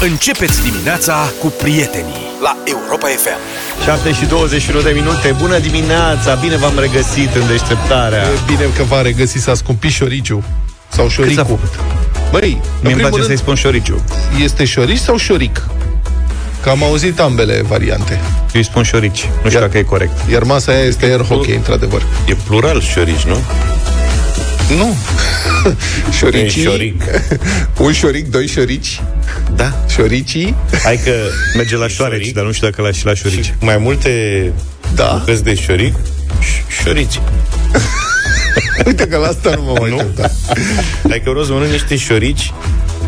Începeți dimineața cu prietenii la Europa FM. 7 și 21 de minute, bună dimineața, bine v-am regăsit în deșteptarea. E bine că v-a regăsit să scumpit șoriciu sau Cât s-a șoricu. făcut? Băi, în Mie îmi primul place rând, să-i spun șoriciu. este șorici sau șoric? Că am auzit ambele variante. Eu îi spun șorici, nu știu Ia- dacă e corect. Iar masa aia este air hockey, într-adevăr. E plural șorici, nu? Nu. Șoricii. E șoric. Un șoric, doi șorici. Da. Șoricii. Hai că Merge la E șoareci, șoric. dar nu știu dacă la și la șorici. și mai multe Da. bucăți de șoric, ș- șorici. Uite că la asta nu mă mai Nu? certa. Hai că vreau să mănânc niște șorici,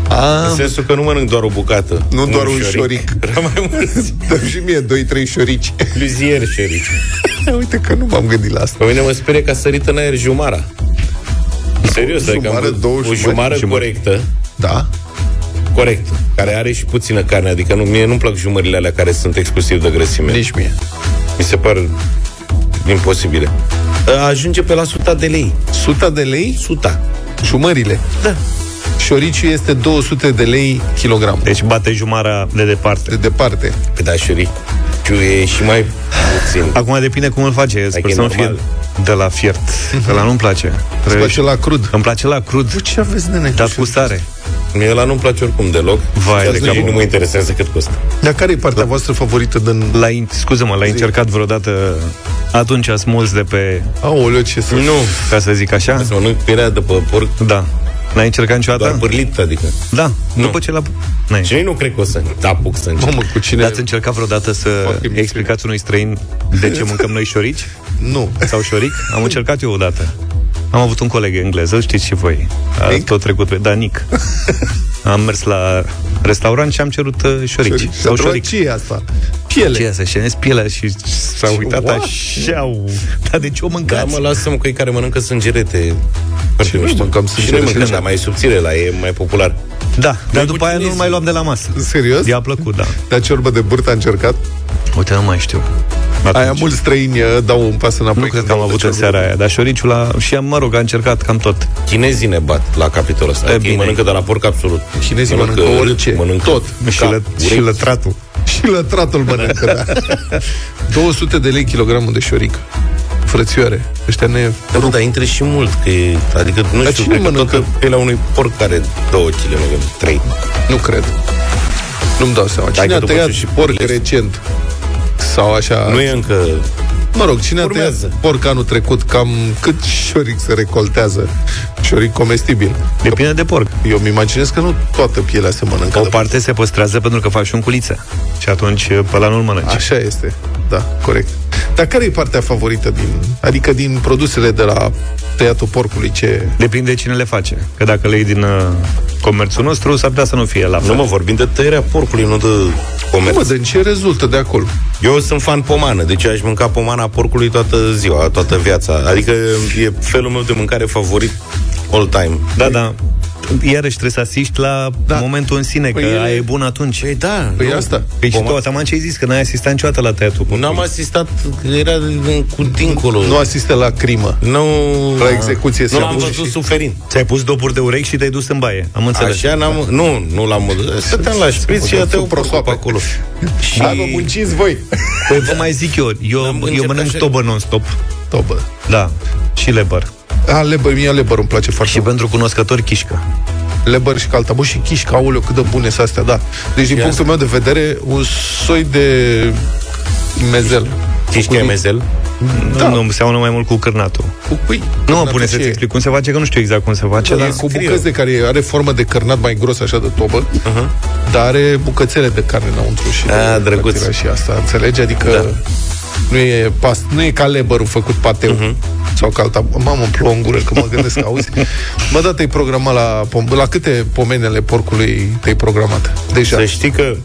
în Ah, sensul că nu mănânc doar o bucată. Nu doar un șoric. Vreau mai mulți. dă și mie doi, trei șorici. Luzier șorici. Uite că nu m-am gândit la asta. Pe mine mă sperie că a sărit în aer jumara. Serios, adică am Jumară, văzut două o jumări. jumară Jumări. corectă, Da? corect, care are și puțină carne, adică nu, mie nu-mi plac jumările alea care sunt exclusiv de grăsime. Nici mie. Mi se par imposibile. Ajunge pe la suta de lei. Suta de lei? Suta. Jumările. Da. Șoriciul este 200 de lei kilogram. Deci bate jumara de departe. De departe. Pe da, șorici e și mai puțin. Acum depinde cum îl face, sper e să nu fie normal. De la fiert. Că la nu-mi place. Îți Trebuie place la crud. Îmi place la crud, Bă, ce aveți, nene? dar cu sare. Mie ăla nu-mi place oricum deloc. Vai Și de atunci capul nu mă interesează cât costă. Dar care e partea voastră favorită din... L-ai, scuză-mă, l-ai încercat vreodată atunci smulți de pe, Aoleu, ce să... Nu. ca să zic așa? Să mănânc pielea de pe porc Da. N-ai încercat niciodată? doar pârlit, adică. Da, după ce l-a... N-ai. Și nici nu cred că o să apuc să încep. Mamă, cu cine... Ați încercat vreodată să Foarte mișto. explicați unui străin de ce mâncăm noi șorici? Nu. Sau șoric? Am încercat eu odată. Am avut un coleg englez, îl știți și voi. A Nick? tot trecut pe... Da, Nick. Am mers la restaurant și am cerut uh, șorici. Șoric. Sau șoric. Ce e asta? Piele. Ce e să șenezi pielea și s-a uitat what? așa. Dar de ce o Da, mâncați? mă, lasă-mă cu ei care mănâncă sângerete. Foarte noi mișto. mâncăm Și sângere noi mâncăm, și dar mai subțire la e mai popular. Da, dar cu după aia nu chinezii. mai luam de la masă. Serios? I-a plăcut, da. Dar ciorbă de burtă a încercat? Uite, nu mai știu. Aia Atunci. mulți străini uh, dau un pas înapoi. Nu cred când că am dau de avut în ciorbă. seara aia, dar șoriciul la... Și am, mă rog, a încercat cam tot. Chinezii ne bat la capitolul ăsta. E, Adică ei bine. mănâncă de la porc absolut. Chinezii mănâncă râd, orice, Mănâncă tot. Și, cap, lă, și urechi. lătratul. Și lătratul mănâncă, da. 200 de lei kilogramul de șoric. Frățioare. Ăștia ne... Da, mă, dar intră și mult, că e, adică nu Dar știu, cine cred că mănâncă? toată pielea unui porc care 2 kg, 3. Nu cred. Nu-mi dau seama. Cine că a după tăiat ce și porc pârlesc. recent? Sau așa... Nu e încă... Mă rog, cine a tăiat Urmează. porc anul trecut? Cam cât șoric se recoltează? Șoric comestibil. Depinde de porc. Eu îmi imaginez că nu toată pielea se mănâncă. O de parte se păstrează pentru că faci un culiță. Și atunci pe ăla nu-l mănânci. Așa este, da, corect. Dar care e partea favorită din, adică din produsele de la tăiatul porcului, ce... Depinde cine le face. Că dacă le iei din uh, comerțul nostru, s-ar putea să nu fie la fel. Nu mă vorbim de tăierea porcului, nu de comerț. Mă, din ce rezultă de acolo? Eu sunt fan pomană, deci aș mânca pomana porcului toată ziua, toată viața. Adică e felul meu de mâncare favorit all time. Da, da. Iarăși trebuie să asiști la Da. momentul în sine, Păi că ele- aia e bun atunci. Păi da, Păi nu. asta. Păi și Poma- tu, acum ce ai zis? Că n-ai asistat niciodată la tăiatul porcului. N-am asistat, era din- cu dincolo. Nu asiste la crimă. Nu... La execuție Nu se l-am apucă văzut și- suferind. Ți-ai pus dopuri de urechi și te-ai dus în baie. Am înțeles. Așa n-am... Nu, nu l-am... Stăteam la șpriț și Să te prosoape. pe acolo. Și... Da, vă munciți voi. Păi vă mai zic eu, eu, N-am eu început mănânc așa. tobă non-stop. Tobă. Da. Și leber. A, lebăr, mie lebăr îmi place foarte Și mult. pentru cunoscători, chișcă. Lebăr și calta. Bă, și chișca, aoleu, cât de bune sunt astea, da. Deci, din Și punctul meu de vedere, un soi de mezel. Chișcă e mezel? Da. Nu, nu, seamănă mai mult cu cârnatul. Cu pui. Nu mă Cârnatul pune ce să-ți e? explic cum se face, că nu știu exact cum se face. E dar cu scrie. bucăți de care are formă de cărnat mai gros, așa, de tobă, dar are bucățele de carne înăuntru și A, de drăguț. cartiera și asta, înțelegi? Adică Da. Nu e past, nu e ca leberul făcut pateu sau ca alta. Mamă, îmi plouă în gură că mă gândesc, auzi? Mă, da, te-ai programat la, pom- la câte pomenele porcului te-ai programat? Deja. Să știi că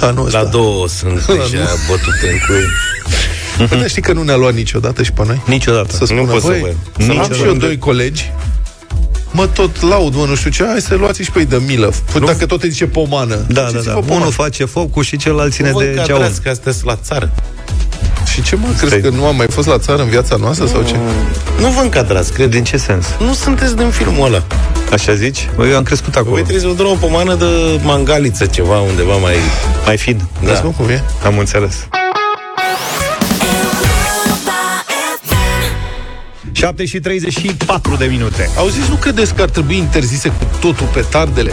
Anul ăsta. la două sunt deja bătute în cui. Păi, dar știi că nu ne-a luat niciodată și pe noi? Niciodată. Să spună, Nu pot să băi, vă- să Nici am și eu odată. doi colegi Mă, tot laud, mă, nu știu ce Hai să luați și pe ei de milă Păi dacă tot îi zice pomană Da, da, ziceți-vă da. pomană. Unul face focul și celălalt ține Nu vă de ceaun. încadrați că astea sunt la țară. Și ce mă, crezi că nu am mai fost la țară în viața noastră sau ce? Nu vă încadrați, cred. Din ce sens? Nu sunteți din filmul ăla. Așa zici? Bă, eu am crescut acolo. Voi trebuie să vă dăm o pomană de mangaliță, ceva undeva mai, mai fin. Da. Vezi, mă, cum e? Am înțeles. 7 și 34 de minute. Auziți, nu credeți că ar trebui interzise cu totul petardele?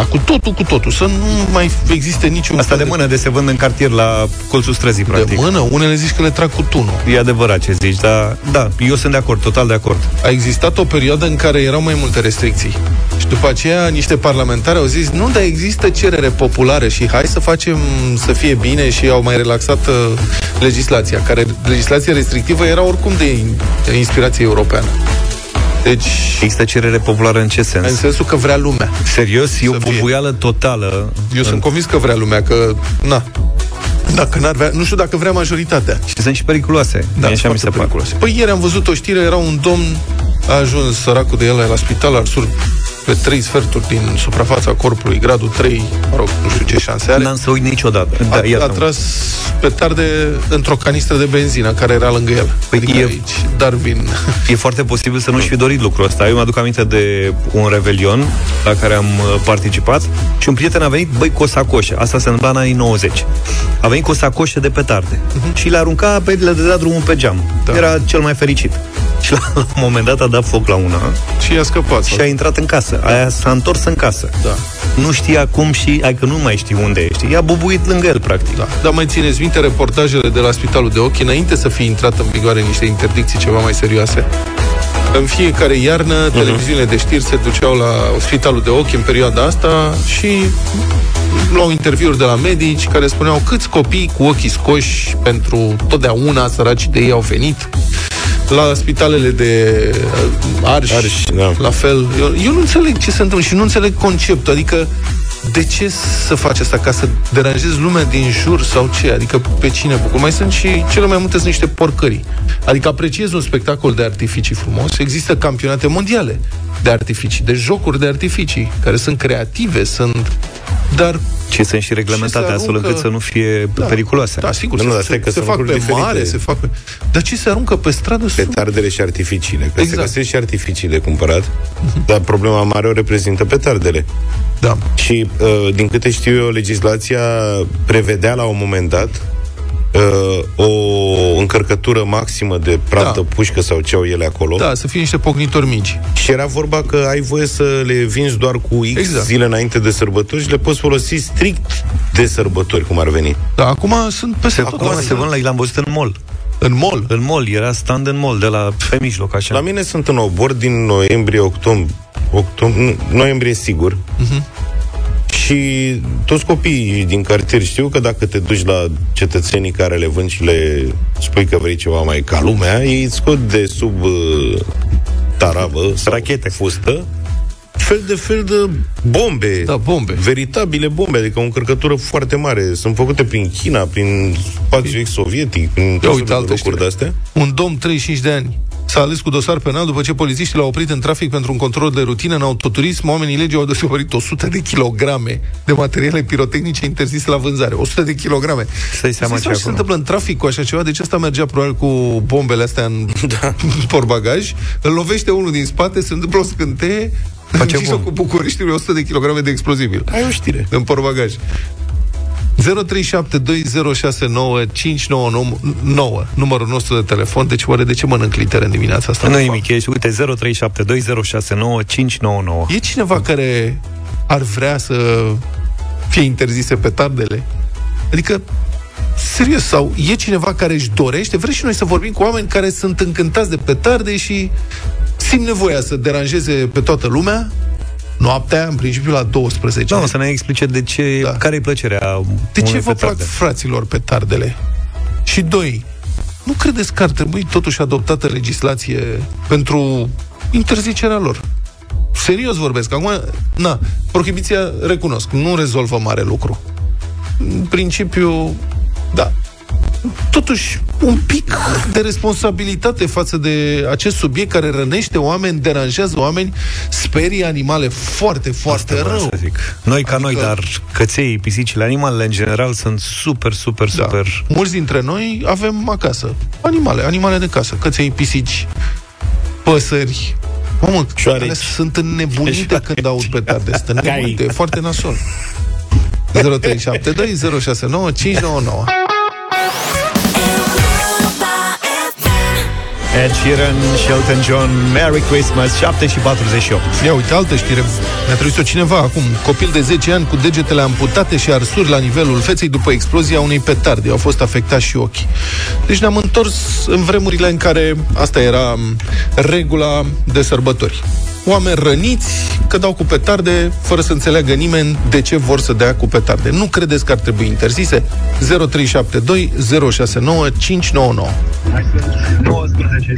Dar cu totul, cu totul, să nu mai existe niciun Asta fel de mână de se vând în cartier la colțul străzii, De practic. mână? Unele zici că le trag cu tunul. E adevărat ce zici, dar da, eu sunt de acord, total de acord. A existat o perioadă în care erau mai multe restricții. Și după aceea niște parlamentari au zis, nu, dar există cerere populară și hai să facem să fie bine și au mai relaxat uh, legislația, care legislația restrictivă era oricum de, in- de inspirație europeană. Deci, Există cerere populară în ce sens? în sensul că vrea lumea. Serios? E o Să fie. bubuială totală. Eu sunt convins că vrea lumea, că, na, dacă n-ar vrea, nu știu dacă vrea majoritatea. Și sunt și periculoase. Da, așa mi foarte se pare. periculoase. Păi ieri am văzut o știre, era un domn, a ajuns săracul de el la spital, arsuri pe trei sferturi din suprafața corpului, gradul 3, mă rog, nu știu ce șanse are. N-am să uit niciodată. A, Da, a iată tras petarde într-o canistră de benzină care era lângă el. Păi adică e- aici, Darwin. E foarte posibil să nu-și fi dorit lucrul ăsta. Eu mi-aduc aminte de un revelion la care am uh, participat și un prieten a venit, băi, cu o sacoșă. Asta se întâmpla în anii 90. A venit cu o sacoșă de petarde și le arunca, pe, le dădea drumul pe geam. Da. Era cel mai fericit. Și la, la un moment dat a dat foc la una și i-a scăpat. și a intrat în casă. Aia s-a întors în casă. Da. Nu știa cum și, adică nu mai știi unde ești. I-a bubuit lângă el, practic. Da. Dar mai țineți minte reportajele de la Spitalul de Ochi, înainte să fie intrat în vigoare niște interdicții ceva mai serioase? În fiecare iarnă, uh-huh. televiziunile de știri se duceau la Spitalul de Ochi în perioada asta și luau interviuri de la medici care spuneau câți copii cu ochii scoși pentru totdeauna săraci de ei au venit la spitalele de uh, Arș, Arș, da. la fel. Eu, eu nu înțeleg ce se întâmplă și nu înțeleg conceptul. Adică, de ce să faci asta? Ca să deranjezi lumea din jur sau ce? Adică pe cine bucur? Mai sunt și cele mai multe sunt niște porcării. Adică apreciez un spectacol de artificii frumos. Există campionate mondiale de artificii, de jocuri de artificii, care sunt creative, sunt... Dar Și sunt și reglementate, se astfel aruncă- încât să nu fie Da. periculoase. Da, sigur, Nu, nu, dar se, stai că se sunt fac pe lucruri diferite. mare, se fac pe... Dar ce se aruncă pe stradă? sunt- Petardele și artificiile. Că Exact. se găsesc și artificii de cumpărat, dar problema mare o reprezintă petardele. Da. Și, uh, din câte știu eu, legislația prevedea la un moment dat uh, o încărcătură maximă de praftă, Da. pușcă sau ce au ele acolo. Da, să fie niște pocnitori mici. Și era vorba că ai voie să le vinzi doar cu X Exact. exact. zile înainte de sărbători și le poți folosi strict de sărbători, cum ar veni. Da, acum sunt peste tot. Acum se vând la l-am văzut în mall. În mall. În mall, era stand în mall, de la pe mijloc, așa. La mine sunt în obor din noiembrie, octombrie, octombrie nu, noiembrie sigur. Și toți copiii din cartier știu că dacă te duci la cetățenii care le vând și le spui că vrei ceva mai ca lumea, ei îți scot de sub uh, taravă sau Rachete. fustă fel de fel de bombe. Da, bombe. Veritabile bombe, adică o încărcătură foarte mare. Sunt făcute prin China, prin spațiu ex-sovietic, prin tot uite, felul de altă locuri știre. de astea. Un domn 35 de ani s-a ales cu dosar penal după ce polițiștii l-au oprit în trafic pentru un control de rutină în autoturism. Oamenii legii au descoperit 100 de kilograme de materiale pirotehnice interzise la vânzare. 100 de kilograme. Să-i seama Îți ce dai se acolo. întâmplă în trafic cu așa ceva? Deci asta mergea probabil cu bombele astea în da. portbagaj. Îl lovește unul din spate, se întâmplă o scânteie, Face în mijlocul bom. Bucureștiului 100 de kilograme de explozibil. Ai o știre. în portbagaj. 0372069599 numărul nostru de telefon. Deci oare de ce mănânc litere în dimineața asta? Nu de nimic, fapt? ești, uite, 0372069599. E cineva care ar vrea să fie interzise petardele? Adică, serios, sau e cineva care își dorește? Vrem și noi să vorbim cu oameni care sunt încântați de petarde și simt nevoia să deranjeze pe toată lumea noaptea, în principiu la 12. Da, să ne explice de ce, Da. care e plăcerea De ce unui vă petarde? plac fraților petardele? Și doi, nu credeți că ar trebui totuși adoptată legislație pentru interzicerea lor? Serios vorbesc. Acum, na, prohibiția, recunosc, nu rezolvă mare lucru. În principiu, da. Totuși, un pic de responsabilitate față de acest subiect care rănește oameni, deranjează oameni, sperie animale foarte, foarte Asta vreau rău. Să zic. Noi ca Adică- noi, dar căței, pisicile, animalele în general sunt super, super, Da. super... Mulți dintre noi avem acasă animale, animale de casă, căței, pisici, păsări, Mamă, Șoareci. ele sunt înnebunite când aud petarde. Sunt înnebunite, e foarte nasol. 0372 069 599 Ed Sheeran, Shelton John, Merry Christmas, 7 și 48. Ia uite, altă știre. Ne-a trimis-o cineva acum. Copil de 10 ani cu degetele amputate și arsuri la nivelul feței după explozia unei petarde. Au fost afectați și ochii. Deci ne-am întors în vremurile în care asta era m, regula de sărbători. Oameni răniți că dau cu petarde fără să înțeleagă nimeni de ce vor să dea cu petarde. Nu credeți că ar trebui interzise? 0372 069 599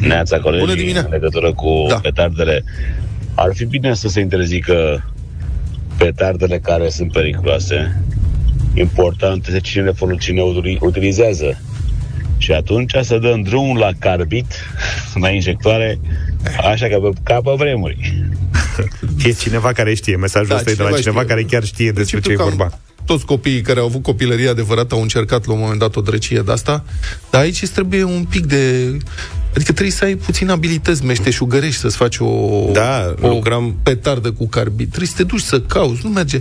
Neața, colegii, Bună dimineața. în legătură cu Da. da. petardele. Ar fi bine să se interzică petardele care sunt periculoase. Important este cine le folosește, cine utili- utilizează. Și atunci să dăm drumul la carbit, la injectoare, așa că pe, ca pe vremuri. E cineva care știe, mesajul Da, ăsta e de la cineva cineva știe. care chiar știe despre ce e Principiu vorba. cam Toți copiii care au avut copilărie adevărată au încercat la un moment dat o drăcie de asta, dar aici îți trebuie un pic de... Adică trebuie să ai puțin abilități meșteșugărești să-ți faci o, Da, o lucram- petardă cu carbid. Trebuie să te duci să cauți, nu merge.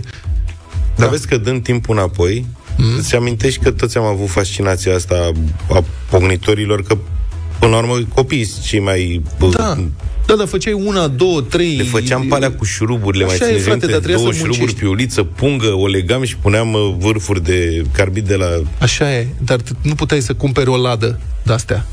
Dar vezi că dând timpul înapoi, mm. îți amintești că toți am avut fascinația asta a pognitorilor, că până la urmă copiii sunt cei mai... Da, da, dar făceai una, două, trei... Le făceam pe alea cu șuruburile, mai Așa e, țineți frate, minte? dar trebuia Două să șuruburi muncești. pe uliță, pungă, o legam și puneam uh, vârfuri de carbid de la... Așa e, dar t- nu puteai să cumperi o ladă de-astea.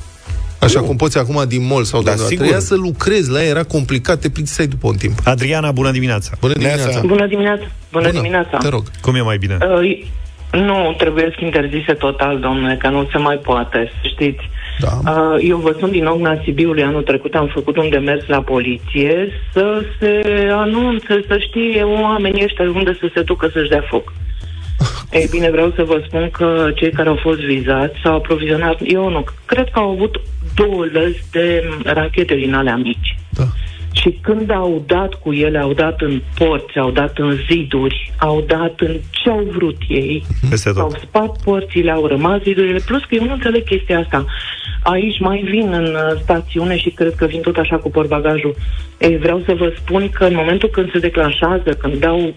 Așa Nu. cum poți acum din mall sau de Da, undeva. sigur. Trebuia să lucrezi la ea, era complicat, te plictiseai după un timp. Adriana, bună dimineața. Bună Neața. dimineața! Bună dimineața! Bună, dimineața! Te rog. Cum e mai bine? Uh, nu, trebuie să interzise total, domnule, că nu se mai poate, să știți. Da. Uh, eu vă sunt din Ogna Sibiului anul trecut, am făcut un demers la poliție să se anunțe, să știe oamenii ăștia unde să se ducă să-și dea foc. Ei bine, vreau să vă spun că cei care au fost vizați s-au aprovizionat, eu nu, cred că au avut două lăzi de rachete din alea mici. Da. Și când au dat cu ele, au dat în porți, au dat în ziduri, au dat în ce au vrut ei, Peste au tot. spart porțile, au rămas zidurile, plus că eu nu înțeleg chestia asta. Aici mai vin în uh, stațiune și cred că vin tot așa cu portbagajul. Ei, vreau să vă spun că în momentul când se declanșează, când dau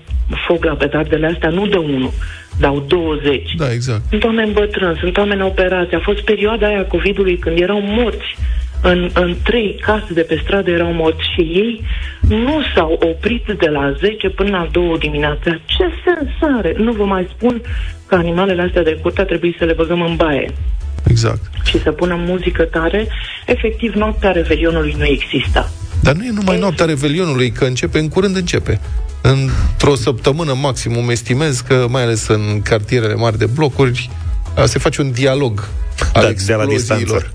foc la petardele astea, nu dă unul, dau 20. Da, exact. Sunt oameni bătrâni, sunt oameni operați. A fost perioada aia COVID-ului când erau morți. În, în trei case de pe stradă erau morți și ei nu s-au oprit de la 10 până la 2 dimineața. Ce sens are? Nu vă mai spun că animalele astea de curte trebuie să le băgăm în baie Exact. și să punem muzică tare. Efectiv, noaptea Revelionului nu exista. Dar nu e numai noaptea Revelionului, că începe, în curând începe. Într-o săptămână maximum estimez că, mai ales în cartierele mari de blocuri, a, se face un dialog al Da, de la exploziilor. distanță.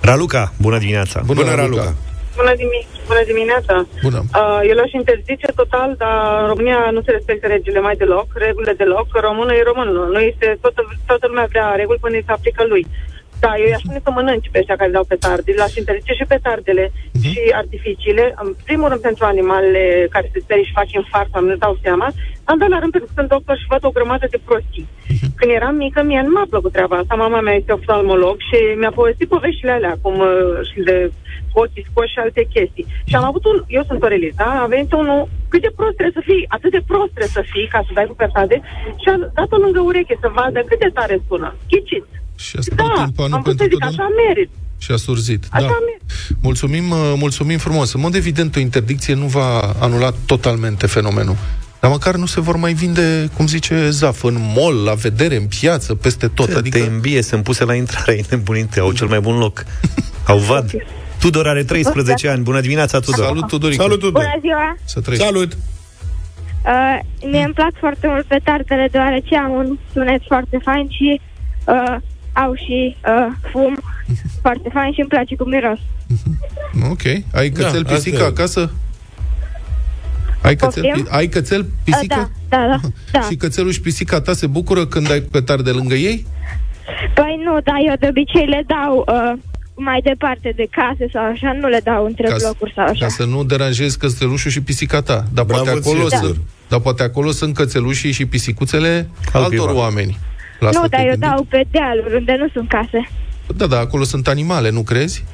Raluca, bună dimineața. Bună, Bună, Raluca. Raluca. Bună, dimi- bună dimineața! Bună. Uh, eu l-aș interzice total, dar în România nu se respectă regulile mai deloc, regulile deloc. Românul e românul. Nu este, toată, toată lumea vrea reguli până îi se aplică lui. Da, eu i-aș pune să mânănci pe ăștia care dau petarde, l-aș interzice și petardele uh-huh. și artificiile. În primul rând pentru animalele care se sperie și fac infart, am nu dau seama. Am dat la rând pentru că sunt doctor și văd o grămadă de prostii. Uh-huh. Când eram mică, mie nu m-a plăcut treaba asta. Mama mea este oftalmolog și mi-a povestit poveștile alea, cum uh, și de ochii scoși și alte chestii. Și am avut un, eu sunt orelist, da? A venit unul, cât de prost trebuie să fii, atât de prost trebuie să fii ca să dai cu petade și a dat-o lângă ureche să vadă cât de tare sună. Ghicit. Și asta Da, timpanul am putut pentru să zic, totdeauna? așa merit. Și a surzit. Așa da. merit. Mulțumim, uh, mulțumim frumos. În mod evident, o interdicție nu va anula totalmente fenomenul. Dar măcar nu se vor mai vinde, cum zice Zaf, în mall, la vedere, în piață, peste tot. Ce adică... Te îmbie, sunt puse la intrare, e nebunite, au cel mai bun loc. Au vad. Tudor are 13 ani. Bună dimineața, Tudor. Salut, Tudorica. Salut, Tudor! Bună ziua! Să trăiești. Salut! Uh, mie îmi plac foarte mult petardele deoarece au un sunet foarte fain și uh, au și uh, fum foarte fain și îmi place cum miros. Ok. Ai cățel Da, pisică asta e. acasă? Ai cățel, Poftim? pi- ai cățel Uh, pisică? da, da, da. da. Și cățelul și pisica ta se bucură când ai petarde lângă ei? Păi nu, dar eu de obicei le dau uh, mai departe de case sau așa, nu le dau între Ca să- blocuri sau așa. Ca să nu deranjezi cățelușul și pisica ta. Dar Bravo poate acolo ție, sunt, Tudor. dar poate acolo sunt cățelușii și pisicuțele Altcuiva. altor oameni. La asta nu, dar te-ai eu gândit? dau pe dealuri unde nu sunt case. Da, da, acolo sunt animale, nu crezi?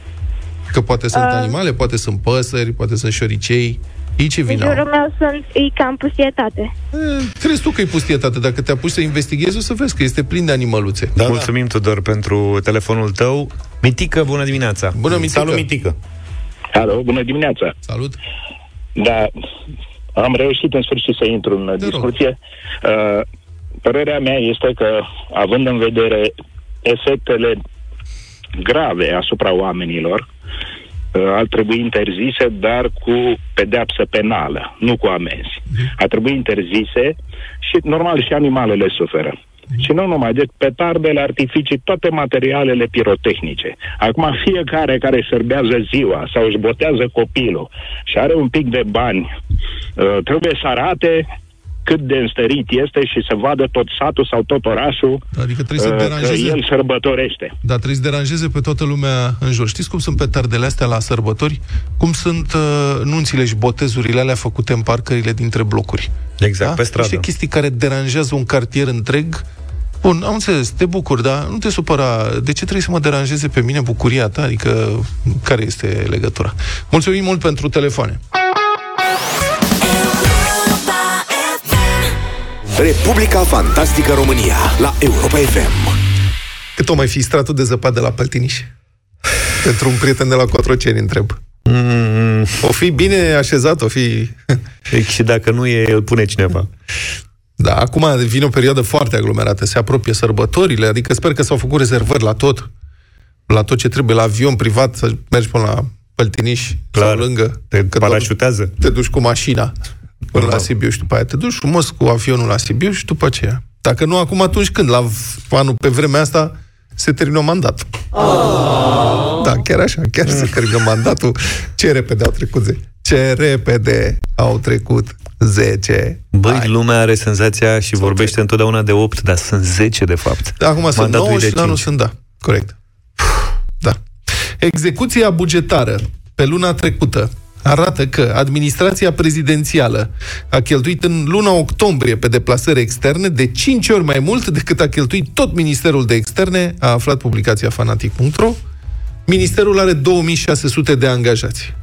Că poate sunt Uh. animale, poate sunt păsări, poate sunt șoricei. Ei ce În vină? jurul meu sunt, e cam pustietate. Eh, Crezi tu că e pustietate? Dacă te apuci să investighezi, o să vezi că este plin de animăluțe. Da, Mulțumim, Tudor, pentru telefonul tău. Mitică, bună dimineața! Bună, da. Mitică. Salut, Mitică. Alo, bună dimineața. Salut. Da, am reușit în sfârșit să intru în rog. discuție. Uh, părerea mea este că, având în vedere efectele grave asupra oamenilor, uh, ar trebui interzise, dar cu pedeapsă penală, nu cu amenzi. Ar trebui interzise și, normal, și animalele suferă. Și nu numai, deci petardele, artificii, toate materialele pirotehnice. Acum fiecare care sărbează ziua sau își botează copilul și are un pic de bani, uh, trebuie să arate cât de înstărit este și să vadă tot satul sau tot orașul Adică trebuie să uh, că deranjeze el sărbătorește. Dar trebuie să deranjeze pe toată lumea în jur. Știți cum sunt petardele astea la sărbători? Cum sunt uh, nunțile și botezurile alea făcute în parcările dintre blocuri. Exact, pe stradă. Niște chestii care deranjează un cartier întreg. Bun, am înțeles, te bucur, dar nu te supăra. De ce trebuie să mă deranjeze pe mine bucuria ta? Adică, care este legătura? Mulțumim mult pentru telefoane. Republica Fantastică România la Europa FM. Cât o mai fi stratul de zăpadă la Păltiniș? pentru un prieten de la Cotroceni, întreb. Mm, O fi bine așezat, o fi... și dacă nu e, îl pune cineva. Da, acum vine o perioadă foarte aglomerată, se apropie sărbătorile, adică sper că s-au făcut rezervări la tot, la tot ce trebuie, la avion privat, să mergi până la Păltiniș Clar. sau lângă. Te Că parașutează. Te duci cu mașina până la Normal. Sibiu și după aia te duci frumos cu avionul la Sibiu și după aceea. Dacă nu acum, atunci când? La v- anul pe vremea asta se termină mandatul. Da, chiar așa, chiar se termină mandatul. Ce repede au trecut 10. Ce repede au trecut 10 Băi, ani. lumea are senzația și vorbește întotdeauna de 8, dar sunt 10 de fapt. Da, acum sunt Mandatul 9 e de și la anul 5. sunt, da, corect. Da. Execuția bugetară pe luna trecută arată că administrația prezidențială a cheltuit în luna octombrie pe deplasări externe de 5 ori mai mult decât a cheltuit tot Ministerul de Externe, a aflat publicația fanatic.ro. Ministerul are 2600 de angajați.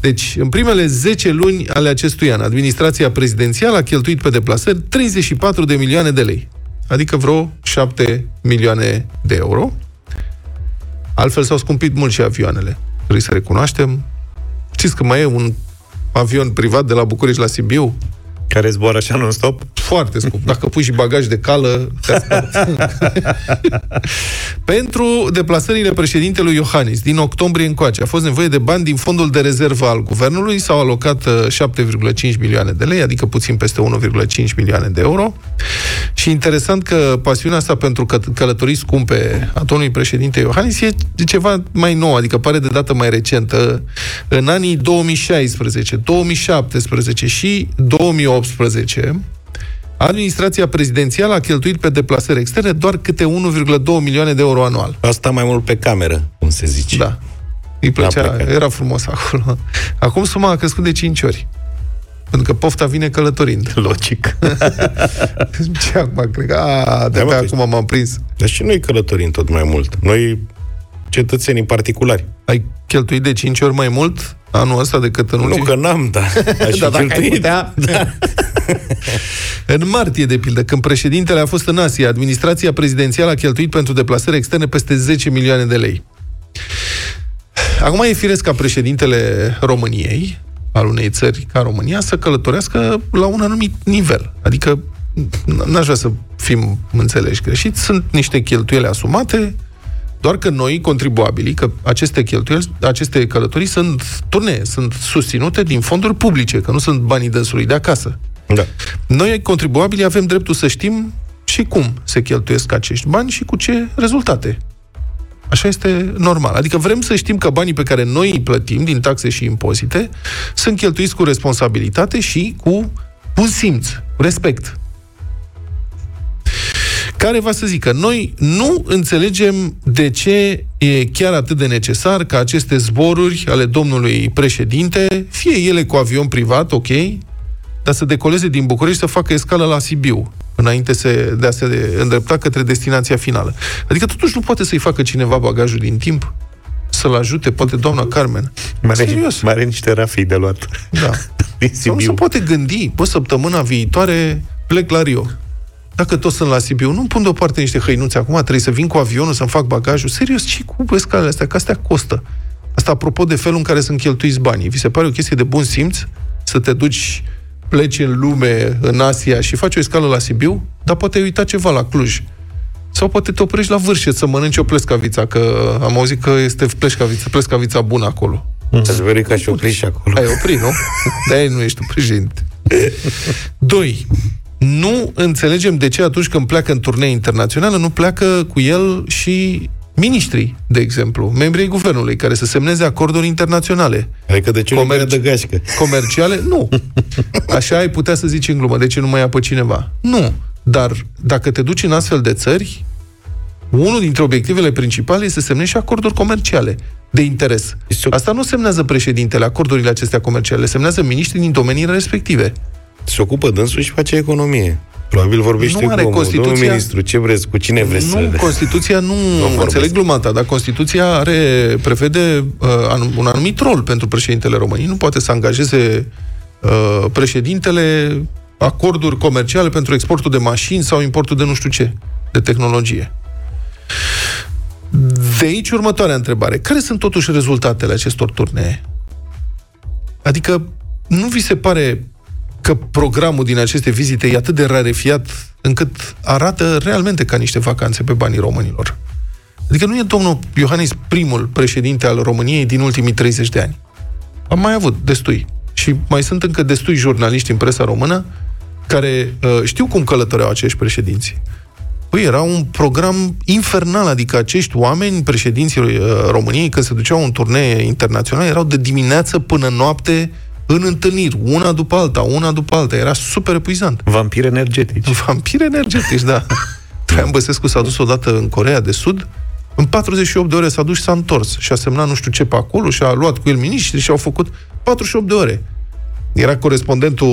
Deci, în primele 10 luni ale acestui an, administrația prezidențială a cheltuit pe deplasări 34 de milioane de lei, adică vreo 7 milioane de euro. Altfel s-au scumpit mult și avioanele. Trebuie să recunoaștem. Știți că mai e un avion privat de la București la Sibiu? Care zboară așa non-stop? Foarte scump. Dacă pui și bagaj de cală, te-a Pentru deplasările președintelui Iohannis din octombrie încoace a fost nevoie de bani din fondul de rezervă al guvernului, s-au alocat uh, 7,5 milioane de lei, adică puțin peste 1,5 milioane de euro. Și interesant că pasiunea asta pentru că călătorii scumpe a domnului președinte Iohannis e ceva mai nou, adică pare de dată mai recentă. În anii 2016, 2017 și 2018, Administrația prezidențială a cheltuit pe deplasări externe doar câte 1,2 milioane de euro anual. Asta mai mult pe cameră, cum se zice. Da. Îi plăcea, plecat. era frumos acolo. Acum suma a crescut de 5 ori. Pentru că pofta vine călătorind. Logic. Ce acum, cred că, a, de Da, mă, pe că- acum m-am prins. Dar și noi călătorim tot mai mult. Noi, cetățenii particulari. Ai cheltuit de 5 ori mai mult anul ăsta decât în Nu ultimul? că n-am, da. Aș Da, fi dacă ai cheltuit. putea. Da. În martie, de pildă, când președintele a fost în Asia, administrația prezidențială a cheltuit pentru deplasări externe peste 10 milioane de lei. Acum e firesc ca președintele României, al unei țări ca România, să călătorească la un anumit nivel. Adică, n- n-aș vrea să fim înțeleși greșit, sunt niște cheltuieli asumate, doar că noi, contribuabilii, că aceste cheltuieli, aceste călătorii sunt turne, sunt susținute din fonduri publice, că nu sunt banii dânsului de acasă. da. Noi, contribuabilii, avem dreptul să știm și cum se cheltuiesc acești bani și cu ce rezultate. Așa este normal. Adică vrem să știm că banii pe care noi îi plătim din taxe și impozite sunt cheltuiți cu responsabilitate și cu bun simț, cu respect. Care va să zică, noi nu înțelegem de ce e chiar atât de necesar ca aceste zboruri ale domnului președinte, fie ele cu avion privat, ok, dar să decoleze din București să facă escală la Sibiu, înainte se, de a se îndrepta către destinația finală. Adică totuși nu poate să-i facă cineva bagajul din timp? să-l ajute, poate doamna Carmen. Mai are, Serios. mai are niște rafii de luat. Da. Din Sau nu se Sibiu. poate gândi, bă, săptămâna viitoare plec la Rio. Dacă toți sunt la Sibiu, nu pun deoparte niște hăinuțe acum, trebuie să vin cu avionul să-mi fac bagajul. Serios, ce cu escalele astea? Că astea costă. Asta apropo de felul în care sunt cheltuiți banii. Vi se pare o chestie de bun simț să te duci, pleci în lume, în Asia și faci o escală la Sibiu, dar poate ai uitat ceva la Cluj. Sau poate te oprești la vârșet să mănânci o plescavița, că am auzit că este plescavița, plescavița bună acolo. Ați văzut ca și oprit și acolo. Ai oprit, nu? de nu ești tu președinte. Doi, nu înțelegem de ce atunci când pleacă în turnee internațională nu pleacă cu el și miniștrii, de exemplu, membrii guvernului, care să semneze acorduri internaționale. Adică de ce Comerț- Comerci... de gașcă? Comerciale? Nu. Așa ai putea să zici în glumă. De ce nu mai ia pe cineva? Nu. Dar dacă te duci în astfel de țări, unul dintre obiectivele principale este să semnezi și acorduri comerciale de interes. Asta nu semnează președintele, acordurile acestea comerciale, le semnează miniștrii din domeniile respective. Se ocupă dânsul și face economie. Probabil vorbește Nu are cu omul. Constituția- Domnul ministru, ce vreți, cu cine vreți nu, să... Constituția nu, vorbesc. înțeleg gluma ta, dar Constituția are, prevede uh, anum- un anumit rol pentru președintele României. Nu poate să angajeze uh, președintele acorduri comerciale pentru exportul de mașini sau importul de nu știu ce, de tehnologie. De aici următoarea întrebare. Care sunt totuși rezultatele acestor turnee? Adică nu vi se pare că programul din aceste vizite e atât de rarefiat încât arată realmente ca niște vacanțe pe banii românilor? Adică nu e domnul Iohannis primul președinte al României din ultimii 30 de ani. Am mai avut destui. Și mai sunt încă destui jurnaliști în presa română care uh, știu cum călătoreau acești președinți. Păi era un program infernal, adică acești oameni, președinții uh, României, când se duceau în turnee internaționale, erau de dimineață până noapte în întâlniri, una după alta, una după alta. Era super epuizant. Vampiri energetici. Vampiri energetici, da. Traian Băsescu s-a dus odată în Corea de Sud, în 48 de ore s-a dus și s-a întors și a semnat nu știu ce pe acolo și a luat cu el miniștri și au făcut 48 de ore. Era corespondentul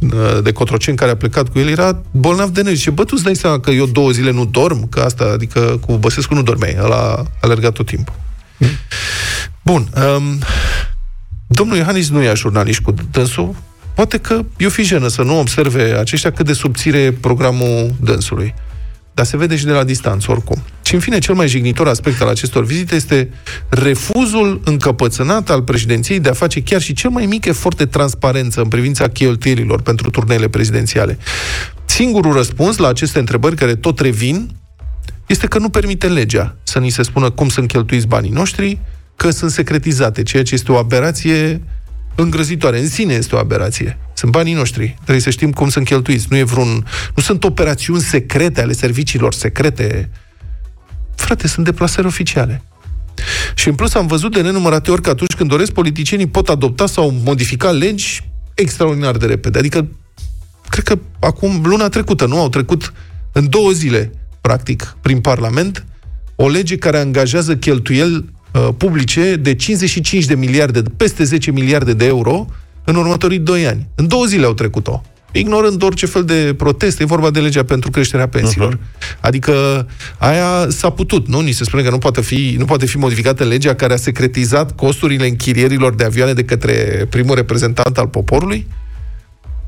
uh, de Cotroceni care a plecat cu el, era bolnav de nervi. Și bă, tu îți dai seama că eu două zile nu dorm? Că asta, adică cu Băsescu nu dormeai, ăla a alergat tot timpul. Bun. Um, domnul Iohannis nu ia jurnaliști cu dânsul. Poate că e o fi jenă să nu observe aceștia cât de subțire e programul dânsului. Dar se vede și de la distanță, oricum. Și, în fine, cel mai jignitor aspect al acestor vizite este refuzul încăpățânat al președinției de a face chiar și cel mai mic efort de transparență în privința cheltuielilor pentru turneele prezidențiale. Singurul răspuns la aceste întrebări care tot revin este că nu permite legea să ni se spună cum sunt cheltuiți banii noștri, că sunt secretizate, ceea ce este o aberație îngrozitoare. În sine este o aberație. Sunt banii noștri. Trebuie să știm cum sunt cheltuiți. Nu e vreun... Nu sunt operațiuni secrete ale serviciilor secrete. Frate, sunt deplasări oficiale. Și în plus am văzut de nenumărate ori că atunci când doresc, politicienii pot adopta sau modifica legi extraordinar de repede. Adică, cred că acum, luna trecută, nu? Au trecut în două zile, practic, prin Parlament, o lege care angajează cheltuieli uh, publice de 55 de miliarde, peste 10 miliarde de euro în următorii 2 ani. În două zile au trecut-o. Ignorând orice fel de protest, e vorba de legea pentru creșterea pensiilor. Uh-huh. Adică aia s-a putut, nu? Ni se spune că nu poate, fi, nu poate fi modificată legea care a secretizat costurile închirierilor de avioane de către primul reprezentant al poporului?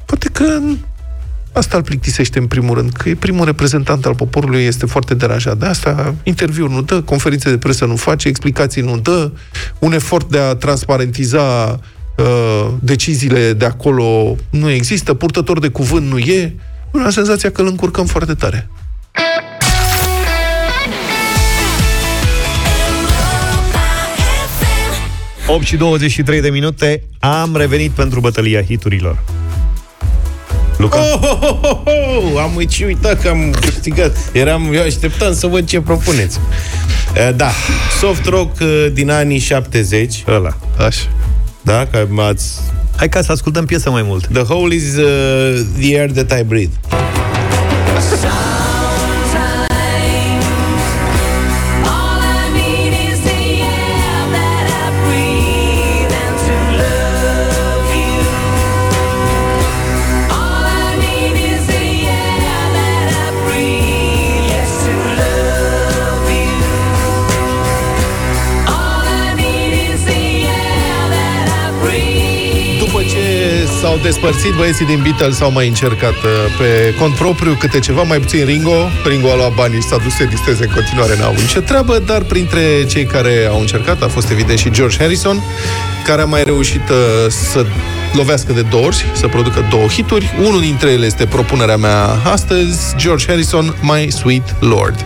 Poate că Asta îl plictisește în primul rând, că e primul reprezentant al poporului, este foarte deranjat de asta, interviuri nu dă, conferințe de presă nu face, explicații nu dă, un efort de a transparentiza uh, deciziile de acolo nu există, purtător de cuvânt nu e, am senzația că îl încurcăm foarte tare. FM. 8 și 23 de minute, am revenit pentru bătălia hiturilor. Luca? Oh, oh, oh, oh, oh! Am uit și uitat că am câștigat. Eram, eu așteptam să văd ce propuneți. Uh, da, soft rock uh, din anii 70. Ăla. Așa. Da, că ați... Hai ca să ascultăm piesa mai mult. The whole is uh, the air that I breathe. Despărțit, băieții din Beatles au mai încercat uh, pe cont propriu câte ceva, mai puțin Ringo. Ringo a luat banii și s-a dus să se disteze în continuare, n-a avut nicio treabă, dar printre cei care au încercat a fost evident și George Harrison, care a mai reușit uh, să lovească de două ori, să producă două hituri. Unul dintre ele este propunerea mea astăzi, George Harrison, My Sweet Lord.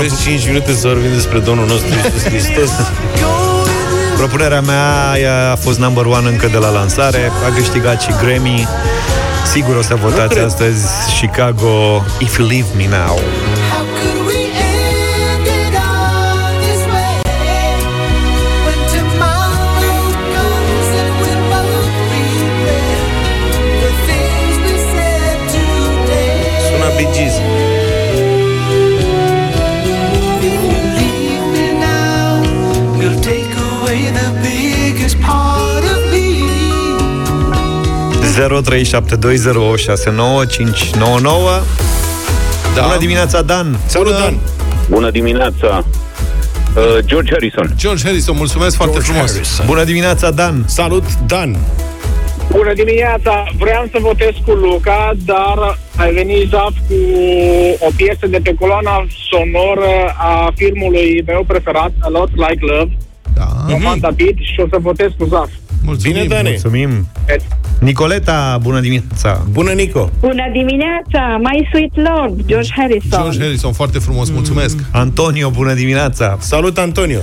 Aveți 5 minute să vorbim despre Domnul nostru Iisus Hristos. Propunerea mea ea a fost number one încă de la lansare, a câștigat și Grammy. Sigur o să votați astăzi Chicago If You Leave Me Now. 0372069599 Da. Bună dimineața, Dan! Salut, Dan! Bună dimineața! Uh, George Harrison. George Harrison, mulțumesc foarte frumos. Bună dimineața, Dan! Salut, Dan! Bună dimineața! Vreau să votez cu Luca, dar ai venit Zaf cu o piesă de pe coloana sonoră a filmului meu preferat, A Lot Like Love, Da. Comanda Beat, și o să votez cu Zaf. Mulțumim. Bine, Dane! Mulțumim! Nicoleta, bună dimineața! Bună, Nico! Bună dimineața, My Sweet Lord, George Harrison. George Harrison, foarte frumos, mulțumesc. Antonio, bună dimineața! Salut, Antonio!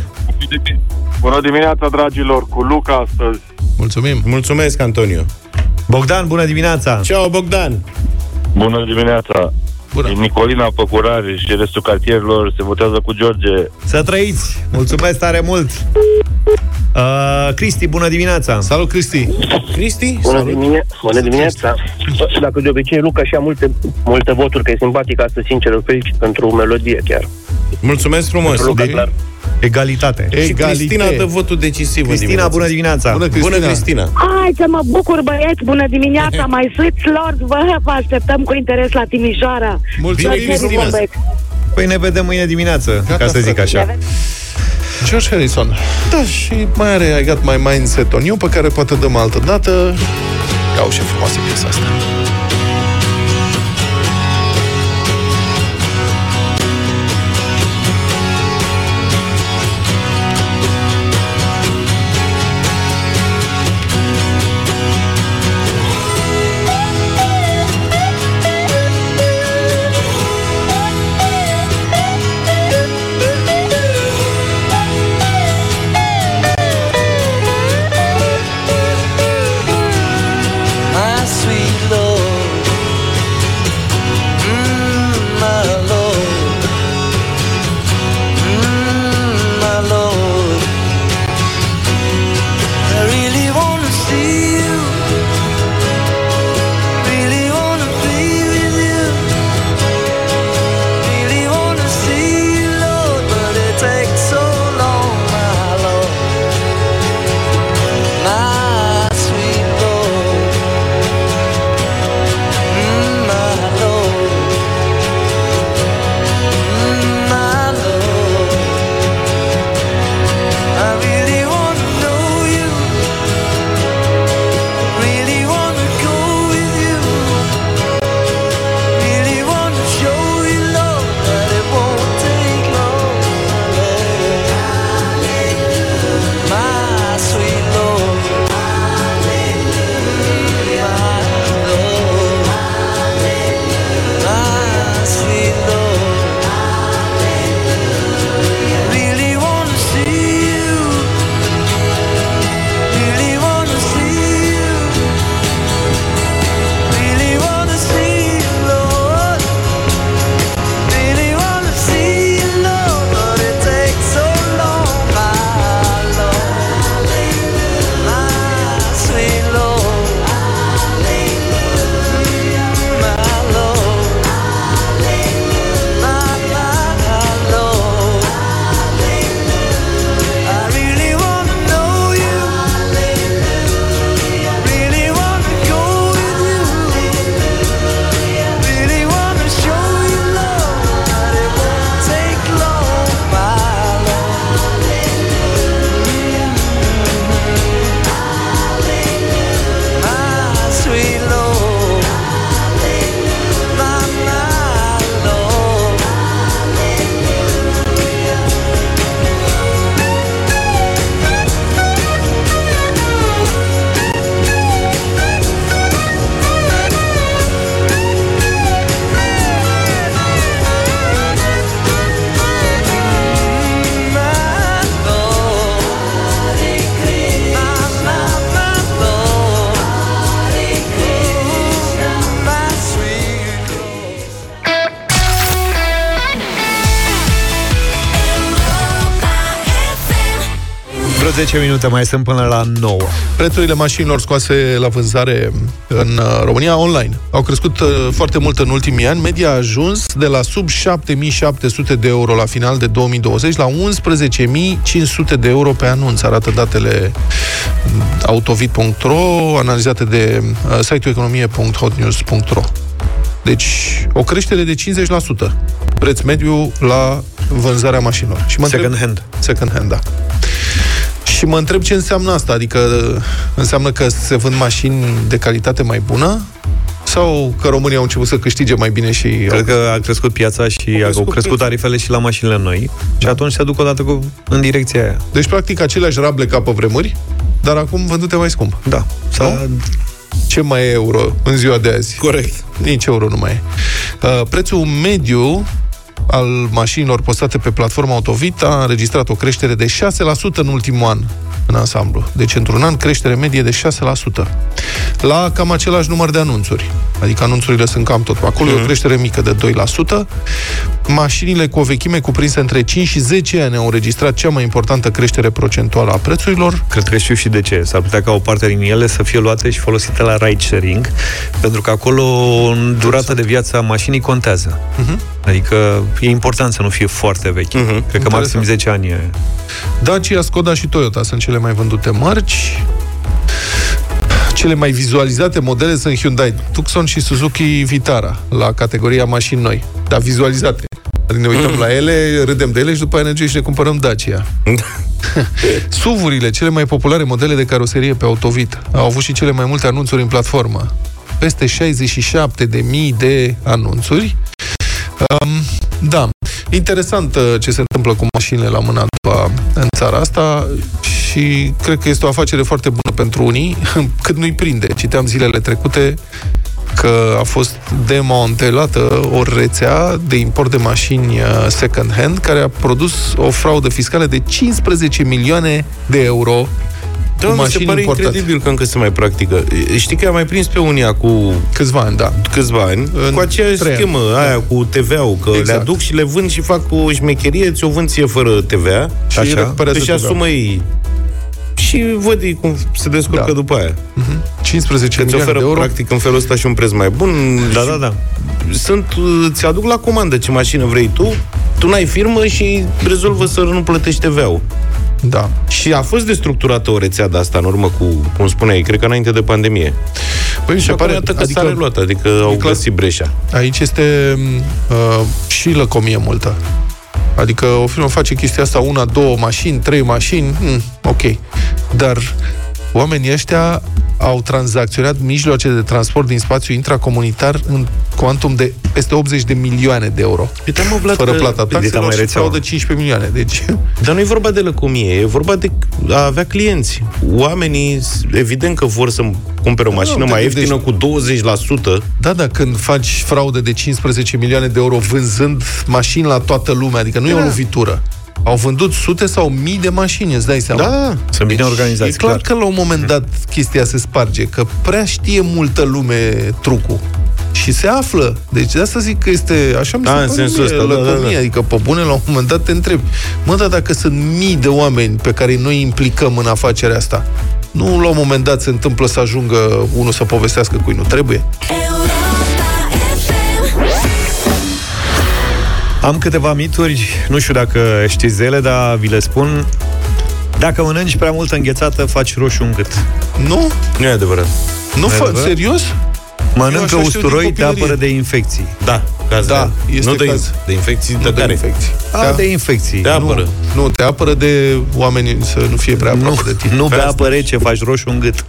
Bună dimineața, dragilor, cu Luca astăzi. Mulțumim. Mulțumesc, Antonio! Bogdan, bună dimineața! Ceau, Bogdan! Bună dimineața. Bună. Nicolina Păcurare și restul cartierilor se votează cu George. Să trăiți! Mulțumesc tare mult! Uh, Cristi, bună dimineața! Salut, Cristi. Cristi? Bună, Salut! dimine- Bună dimineața! Dacă de obicei Luca și-a multe, multe voturi, că e simpatic, astăzi sincer îl felicit pentru melodie chiar. Mulțumesc frumos! Luca, De- clar. Egalitate! Și Cristina dă votul decisiv în Cristina, dimineața bună asta. dimineața! Bună, Cristina. Bună, Cristina! Hai să mă bucur, băieți, bună dimineața, My Sweet Lord, vă, vă așteptăm cu interes la Timișoara. Mulțumim, Să fie Cristina. bombec. Păi ne vedem mâine dimineață, Gata, ca să zic frate. așa. George Harrison. Da, și mai are I Got My Mindset On You, pe care poate dăm altă dată. Iau și frumoasă piesa asta. 10 minute mai sunt până la 9. Prețurile mașinilor scoase la vânzare în uh, România online au crescut uh, foarte mult în ultimii ani. Media a ajuns de la sub 7700 de euro la final de 2020 la 11500 de euro pe anunț, arată datele autovit.ro analizate de uh, site-ul economie.hotnews.ro. Deci, o creștere de 50% preț mediu la vânzarea mașinilor. Și mă Second întreb, hand. Second hand, da. Și mă întreb ce înseamnă asta. Adică înseamnă că se vând mașini de calitate mai bună? Sau că România au început să câștige mai bine și... Cred că a crescut piața și au crescut crescut tarifele și la mașinile noi. Și atunci se duc odată cu, în direcția aia. Deci, practic, aceleași rable ca pe vremuri, dar acum vândute mai scump. Da. Sau ce mai e euro în ziua de azi? Corect. Nici euro nu mai e. Uh, prețul mediu al mașinilor postate pe platforma Autovit a înregistrat o creștere de 6% în ultimul an în ansamblu. Deci, într-un an, creștere medie de 6%. La cam același număr de anunțuri. Adică anunțurile sunt cam tot. Acolo mm-hmm. e o creștere mică de 2%. Mașinile cu o vechime cuprinse între 5 și 10 ani au înregistrat cea mai importantă creștere procentuală a prețurilor. Cred că știu și de ce. S-ar putea ca o parte din ele să fie luate și folosite la ride sharing, pentru că acolo durata de viață a mașinii contează. Mhm. Adică e important să nu fie foarte vechi. Cred că maxim 10 ani e. Dacia, Skoda și Toyota sunt cele mai vândute mărci. Cele mai vizualizate modele sunt Hyundai Tucson și Suzuki Vitara, la categoria mașini noi. Dar vizualizate. Adică ne uităm la ele, râdem de ele și după aia ne ducem și ne cumpărăm Dacia. SUV-urile, cele mai populare modele de caroserie pe Autovit, au avut și cele mai multe anunțuri în platformă. Peste 67 de mii de anunțuri. Um, da, interesant uh, ce se întâmplă cu mașinile la mâna a doua în țara asta și cred că este o afacere foarte bună pentru unii, cât nu-i prinde. Citeam zilele trecute că a fost demantelată o rețea de import de mașini uh, second hand care a produs o fraudă fiscală de 15 milioane de euro Da, cu mi se mașini pare importate. incredibil că încă se mai practică. Știi că am mai prins pe unii cu câțiva ani, da. Câțiva ani, În cu aceeași trei ani. schemă, aia cu TVA-ul, că Exact. le aduc și le vând și fac o șmecherie, ți-o vând ție fără TVA. Și așa, recuperează și TVA-ul. asumă ei. Și văd ei cum se descurcă Da. după aia. 15 Că ți milioane oferă de euro. practic în felul ăsta și un preț mai bun. Da, Și da, da. Sunt, ți aduc la comandă ce mașină vrei tu, tu n-ai firmă și rezolvă să nu plătești TVA-ul. Da. Și a fost destructurată o rețea de asta în urmă cu, cum spuneai, cred că înainte de pandemie. Păi mi Și se acum pare iată că adică s-a reluat, adică au clar. găsit breșa. Aici este uh, și lăcomie multă. Adică o firmă face chestia asta, una, două mașini, trei mașini, mm, ok. Dar oamenii ăștia au tranzacționat mijloace de transport din spațiu intracomunitar în cuantum de peste 80 de milioane de euro. Uite, mă, Vlad, Fără că- plata Uite, taxelor mai și rețeaua. fraudă 15 milioane. Deci, Dar nu e vorba de lăcomie, e vorba de a avea clienți. Oamenii, evident că vor să cumpere o mașină te mai gândești. ieftină cu 20%. da, da, când faci fraude de 15 milioane de euro vânzând mașini la toată lumea, adică nu e o Da. lovitură. Au vândut sute sau mii de mașini, îți dai seama. Da, Sunt bine organizați, E clar, clar. că la un moment dat chestia se sparge, că prea știe multă lume trucul. Și se află. Deci de asta zic că este, așa mi se Da, pare în sensul mie, ăsta, da, lăcomie. da, da. Adică pe bune, la un moment dat te întrebi. Mă, dar dacă sunt mii de oameni pe care noi implicăm în afacerea asta, nu la un moment dat se întâmplă să ajungă unul să povestească cui nu trebuie? Am câteva mituri, nu știu dacă știți de ele, dar vi le spun. Dacă mănânci prea multă înghețată, faci roșu în gât. Nu? nu e adevărat. Nu Nu e fa- adevărat? serios? Mănâncă așa știu din usturoi, te copilărie. apără de infecții. Da, caz Da, de, este nu de, caz. de infecții, Nu de de care? infecții. A, Da. de infecții. Te apără. Nu, te apără de oameni să nu fie prea Nu, aproape de tine. nu Pe bea asta. apă rece, faci roșu în gât.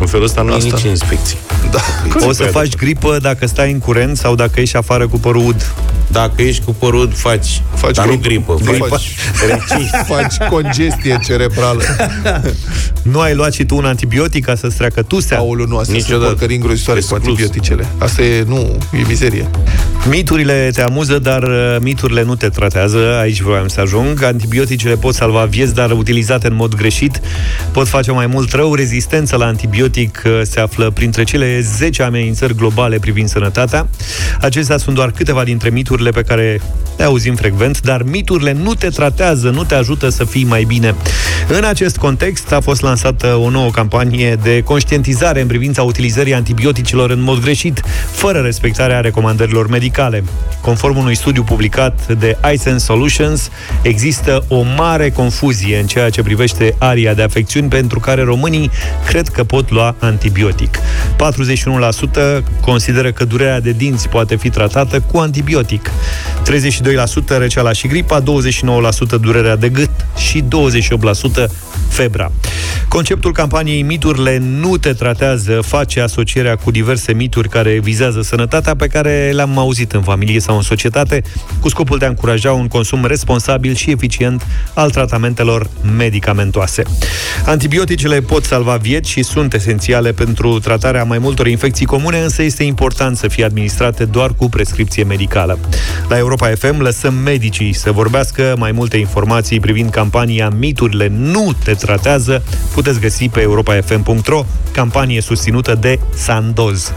În felul ăsta nu e Asta. nici inspecții. Da. O să faci gripă dacă stai în curent sau dacă ieși afară cu părul ud. Dacă ești cu părul, faci. Faci dar nu gripă. gripă. Faci- Faci. faci congestie cerebrală. Nu ai luat și tu un antibiotic ca să-ți treacă tusea? Aoleu, nu, astea sunt Niciodată. porcării îngrozitoare cu Exclus. Antibioticele. Asta e, nu, e mizerie. Miturile te amuză, dar uh, miturile nu te tratează. Aici vroiam să ajung. Antibioticele pot salva vieți, dar utilizate în mod greșit pot face mai mult rău. Rezistența la antibiotic uh, se află printre cele 10 amenințări globale privind sănătatea. Acestea sunt doar câteva dintre miturile pe care le auzim frecvent, dar miturile nu te tratează, nu te ajută să fii mai bine. În acest context a fost lansată o nouă campanie de conștientizare în privința utilizării antibioticelor în mod greșit, fără respectarea recomandărilor medicale. Conform unui studiu publicat de iSense Solutions, există o mare confuzie în ceea ce privește aria de afecțiuni pentru care românii cred că pot lua antibiotic. 41% consideră că durerea de dinți poate fi tratată cu antibiotic. 32% răceala și gripa, 29% durerea de gât și 28% febra. Conceptul campaniei Miturile nu te tratează face asocierea cu diverse mituri care vizează sănătatea pe care le-am auzit în familie sau în societate, cu scopul de a încuraja un consum responsabil și eficient al tratamentelor medicamentoase. Antibioticele pot salva vieți și sunt esențiale pentru tratarea mai multor infecții comune, însă este important să fie administrate doar cu prescripție medicală. La Europa FM lăsăm medicii să vorbească mai multe informații privind campania Miturile nu te tratează. Puteți găsi pe europafm.ro campanie susținută de Sandoz.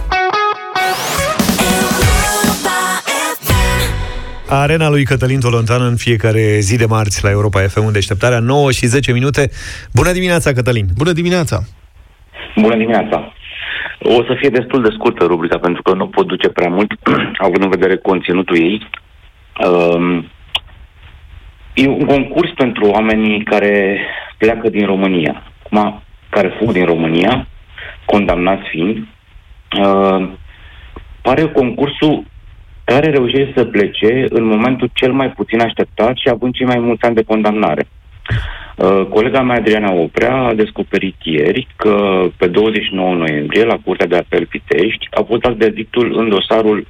Arena lui Cătălin Tolontan în fiecare zi de marți la Europa FM, în deșteptarea 9 și 10 minute. Bună dimineața, Cătălin! Bună dimineața! Bună dimineața! O să fie destul de scurtă rubrica, pentru că nu pot duce prea mult, având în vedere conținutul ei. Um, e un concurs pentru oamenii care pleacă din România, acum, care fug din România, condamnați fiind. Uh, pare concursul care reușește să plece în momentul cel mai puțin așteptat și având cei mai mulți ani de condamnare. Uh, colega mea, Adriana Oprea, a descoperit ieri că pe 29 noiembrie, la Curtea de Apel Pitești, a fost dat verdictul în dosarul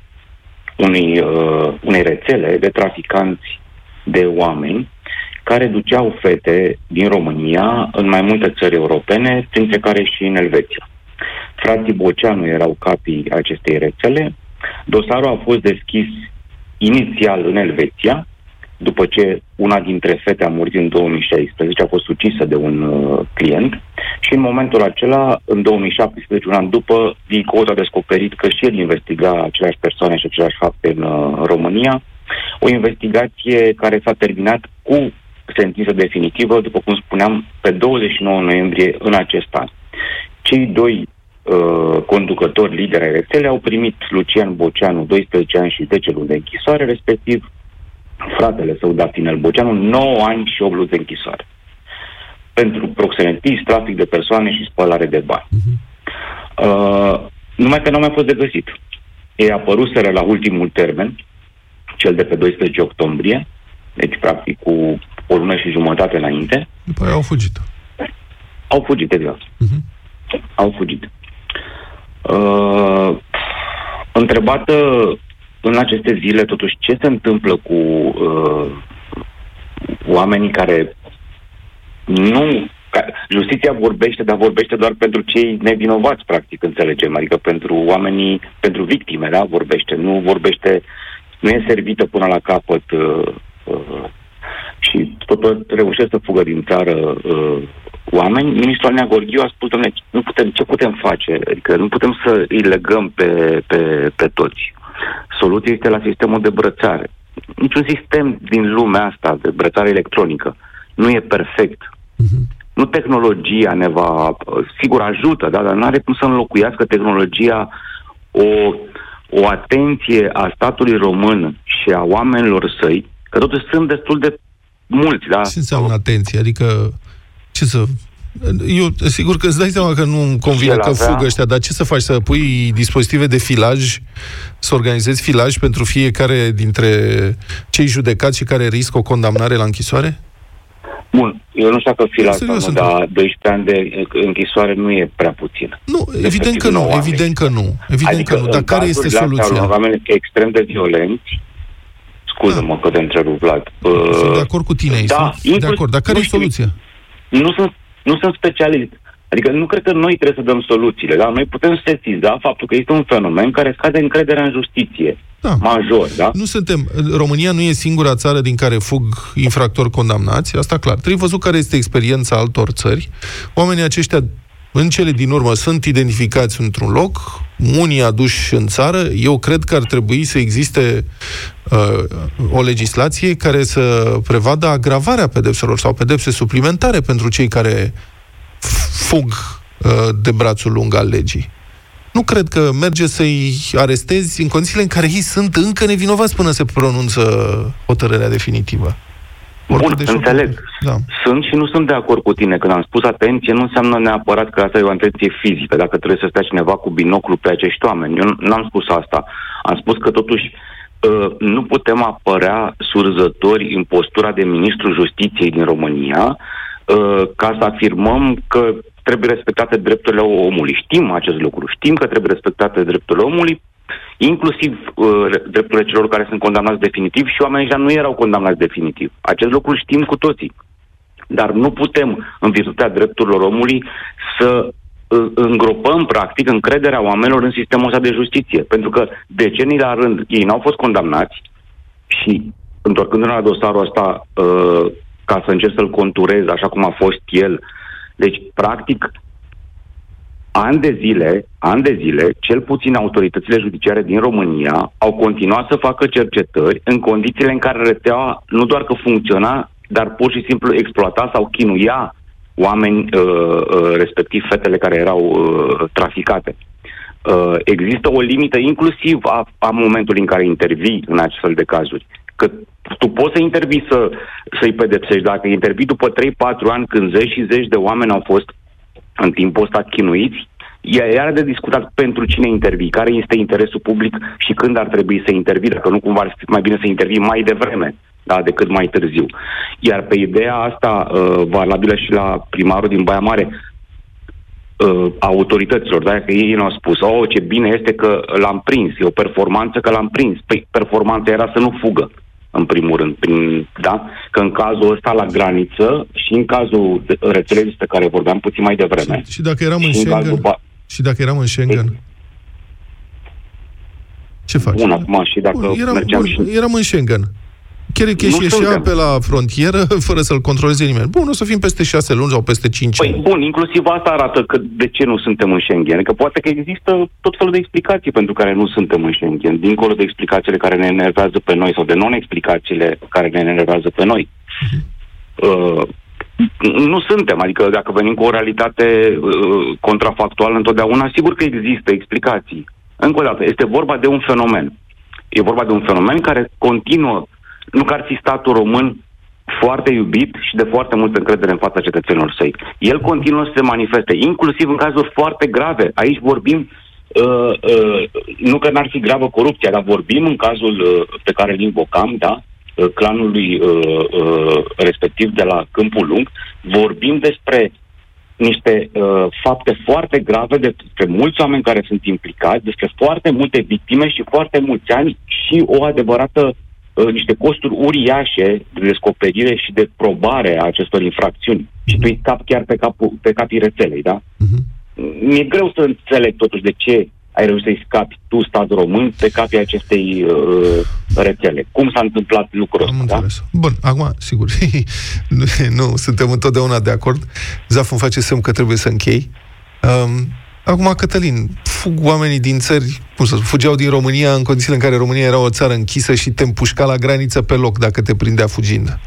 unei, uh, unei rețele de traficanți de oameni care duceau fete din România în mai multe țări europene, printre care și în Elveția. Frații Boceanu erau capii acestei rețele. Dosarul a fost deschis inițial în Elveția, după ce una dintre fete a murit în 2016, a fost ucisă de un uh, client și în momentul acela, în 2017, un an după, DICOT a descoperit că și el investiga aceleași persoane și aceleași fapte în uh, România, o investigație care s-a terminat cu sentință definitivă, după cum spuneam, pe 29 noiembrie în acest an. Cei doi uh, conducători lideri ai rețelei au primit Lucian Boceanu 12 ani și 10 luni de închisoare, respectiv fratele său Dafinel Boceanu 9 ani și 8 luni de închisoare pentru proxenetism, trafic de persoane și spălare de bani. Uh, numai că nu a mai fost de găsit. Ei apăruseră la ultimul termen, cel de pe 12 octombrie, deci practic cu o lună și jumătate înainte. După aia au fugit. Au fugit, exact. Uh-huh. Au fugit. Uh, întrebată în aceste zile, totuși, ce se întâmplă cu uh, oamenii care nu... Ca, justiția vorbește, dar vorbește doar pentru cei nevinovați, practic, înțelegem. Adică pentru oamenii, pentru victime, da? Vorbește. Nu vorbește, nu e servită până la capăt uh, uh, și tot reușesc să fugă din țară uh, oameni. Ministrul Anea Gorghiu a spus, domnule, nu putem, ce putem face? Adică nu putem să îi legăm pe, pe, pe toți. Soluția este la sistemul de brățare. Niciun sistem din lumea asta de brățare electronică nu e perfect. Uh-huh. Nu tehnologia ne va... Sigur, ajută, da, dar nu are cum să înlocuiască tehnologia o, o atenție a statului român și a oamenilor săi, că totuși sunt destul de mulți, da? Ce înseamnă atenție? Adică, ce să... Eu, sigur că îți dai seama că nu convine că avea... fugă ăștia, dar ce să faci? Să pui dispozitive de filaj, să organizezi filaj pentru fiecare dintre cei judecați și care riscă o condamnare la închisoare? Bun, eu nu știu dacă filaj, dar 12 ani de închisoare nu e prea puțin. Nu, evident că nu, evident că nu. Evident adică că nu, dar care este soluția? Oameni extrem de violenți, Scuză-mă da. că te întrerup, Vlad. Sunt de acord cu tine, da, sunt de acord. Dar care e soluția? Nu sunt, nu sunt specialist. Adică nu cred că noi trebuie să dăm soluțiile, dar noi putem sesiza faptul că este un fenomen care scade încrederea în justiție. Da. Major, da? Nu suntem, România nu e singura țară din care fug infractori condamnați, asta clar. Trebuie văzut care este experiența altor țări. Oamenii aceștia în cele din urmă sunt identificați într-un loc, unii aduși în țară. Eu cred că ar trebui să existe uh, o legislație care să prevadă agravarea pedepselor sau pedepse suplimentare pentru cei care fug uh, de brațul lung al legii. Nu cred că merge să-i arestezi în condițiile în care ei sunt încă nevinovați până se pronunță hotărârea definitivă. Bun, înțeleg. Da. Sunt și nu sunt de acord cu tine. Când am spus atenție, nu înseamnă neapărat că asta e o atenție fizică, dacă trebuie să stea cineva cu binoclu pe acești oameni. Eu n-am spus asta. Am spus că totuși uh, nu putem apărea surzători în postura de ministru justiției din România uh, ca să afirmăm că trebuie respectate drepturile omului. Știm acest lucru. Știm că trebuie respectate drepturile omului inclusiv uh, drepturile celor care sunt condamnați definitiv și oamenii ăștia nu erau condamnați definitiv. Acest lucru știm cu toții. Dar nu putem, în virtutea drepturilor omului, să uh, îngropăm, practic, încrederea oamenilor în sistemul ăsta de justiție. Pentru că decenii la rând ei n-au fost condamnați și, întorcându-ne la dosarul ăsta, uh, ca să încerc să-l conturez așa cum a fost el, deci, practic, ani de zile, ani de zile, cel puțin autoritățile judiciare din România au continuat să facă cercetări în condițiile în care rețeaua nu doar că funcționa, dar pur și simplu exploata sau chinuia oameni, uh, uh, respectiv fetele care erau uh, traficate. Uh, există o limită inclusiv a, a momentului în care intervii în astfel de cazuri. Că tu poți să intervii să, să-i pedepsești. Dacă intervii după 3-4 ani când zeci și zeci de oameni au fost în timpul ăsta chinuiți, e iar de discutat pentru cine intervii, care este interesul public și când ar trebui să intervii, dacă nu cumva ar fi mai bine să intervii mai devreme da, decât mai târziu. Iar pe ideea asta, uh, valabilă și la primarul din Baia Mare, uh, autorităților, da? că ei ne-au spus, oh, ce bine este că l-am prins, e o performanță că l-am prins. Păi, performanța era să nu fugă în primul rând, prin, da? că în cazul ăsta la graniță și în cazul rețelei despre care vorbeam puțin mai devreme. Și, și dacă eram în Schengen, ba... și dacă eram în Schengen, e... ce faci? Bun, acum și dacă bun, eram, mergeam bun, și... eram în Schengen. Chericheș ieșea pe la frontieră fără să-l controleze nimeni. Bun, o să fim peste șase luni sau peste cinci păi, ani. Bun, inclusiv că arată că de ce nu suntem în Schengen. Că poate că există tot felul de explicații pentru care nu suntem în Schengen, dincolo de explicațiile care ne enervează pe noi sau de non-explicațiile care ne enervează pe noi. Uh-huh. Uh, nu suntem, adică dacă venim cu o realitate uh, contrafactuală întotdeauna, sigur că există explicații. Încă o dată, este vorba de un fenomen. E vorba de un fenomen care continuă nu că ar fi statul român foarte iubit și de foarte multă încredere în fața cetățenilor săi. El continuă să se manifeste, inclusiv în cazuri foarte grave. Aici vorbim, uh, uh, nu că n-ar fi gravă corupția, dar vorbim în cazul uh, pe care îl invocam, da? Uh, clanului uh, uh, respectiv de la Câmpul Lung, vorbim despre niște uh, fapte foarte grave despre mulți oameni care sunt implicați, despre foarte multe victime și foarte mulți ani și o adevărată uh, niște costuri uriașe de descoperire și de probare a acestor infracțiuni. Și tu îi cap chiar pe, capul, pe capii rețelei, da? Uh-huh. Mi-e greu să înțeleg totuși de ce ai reușit să-i scapi tu, stat român, pe capii acestei uh, rețele. Cum s-a întâmplat lucrul ăsta, da? Bun, acum, sigur, nu, nu suntem întotdeauna de acord. Zaf îmi face semn că trebuie să închei. Um, Acum, Cătălin, fug oamenii din țări, cum să fugeau din România în condițiile în care România era o țară închisă și te împușca la graniță pe loc dacă te prindea fugind.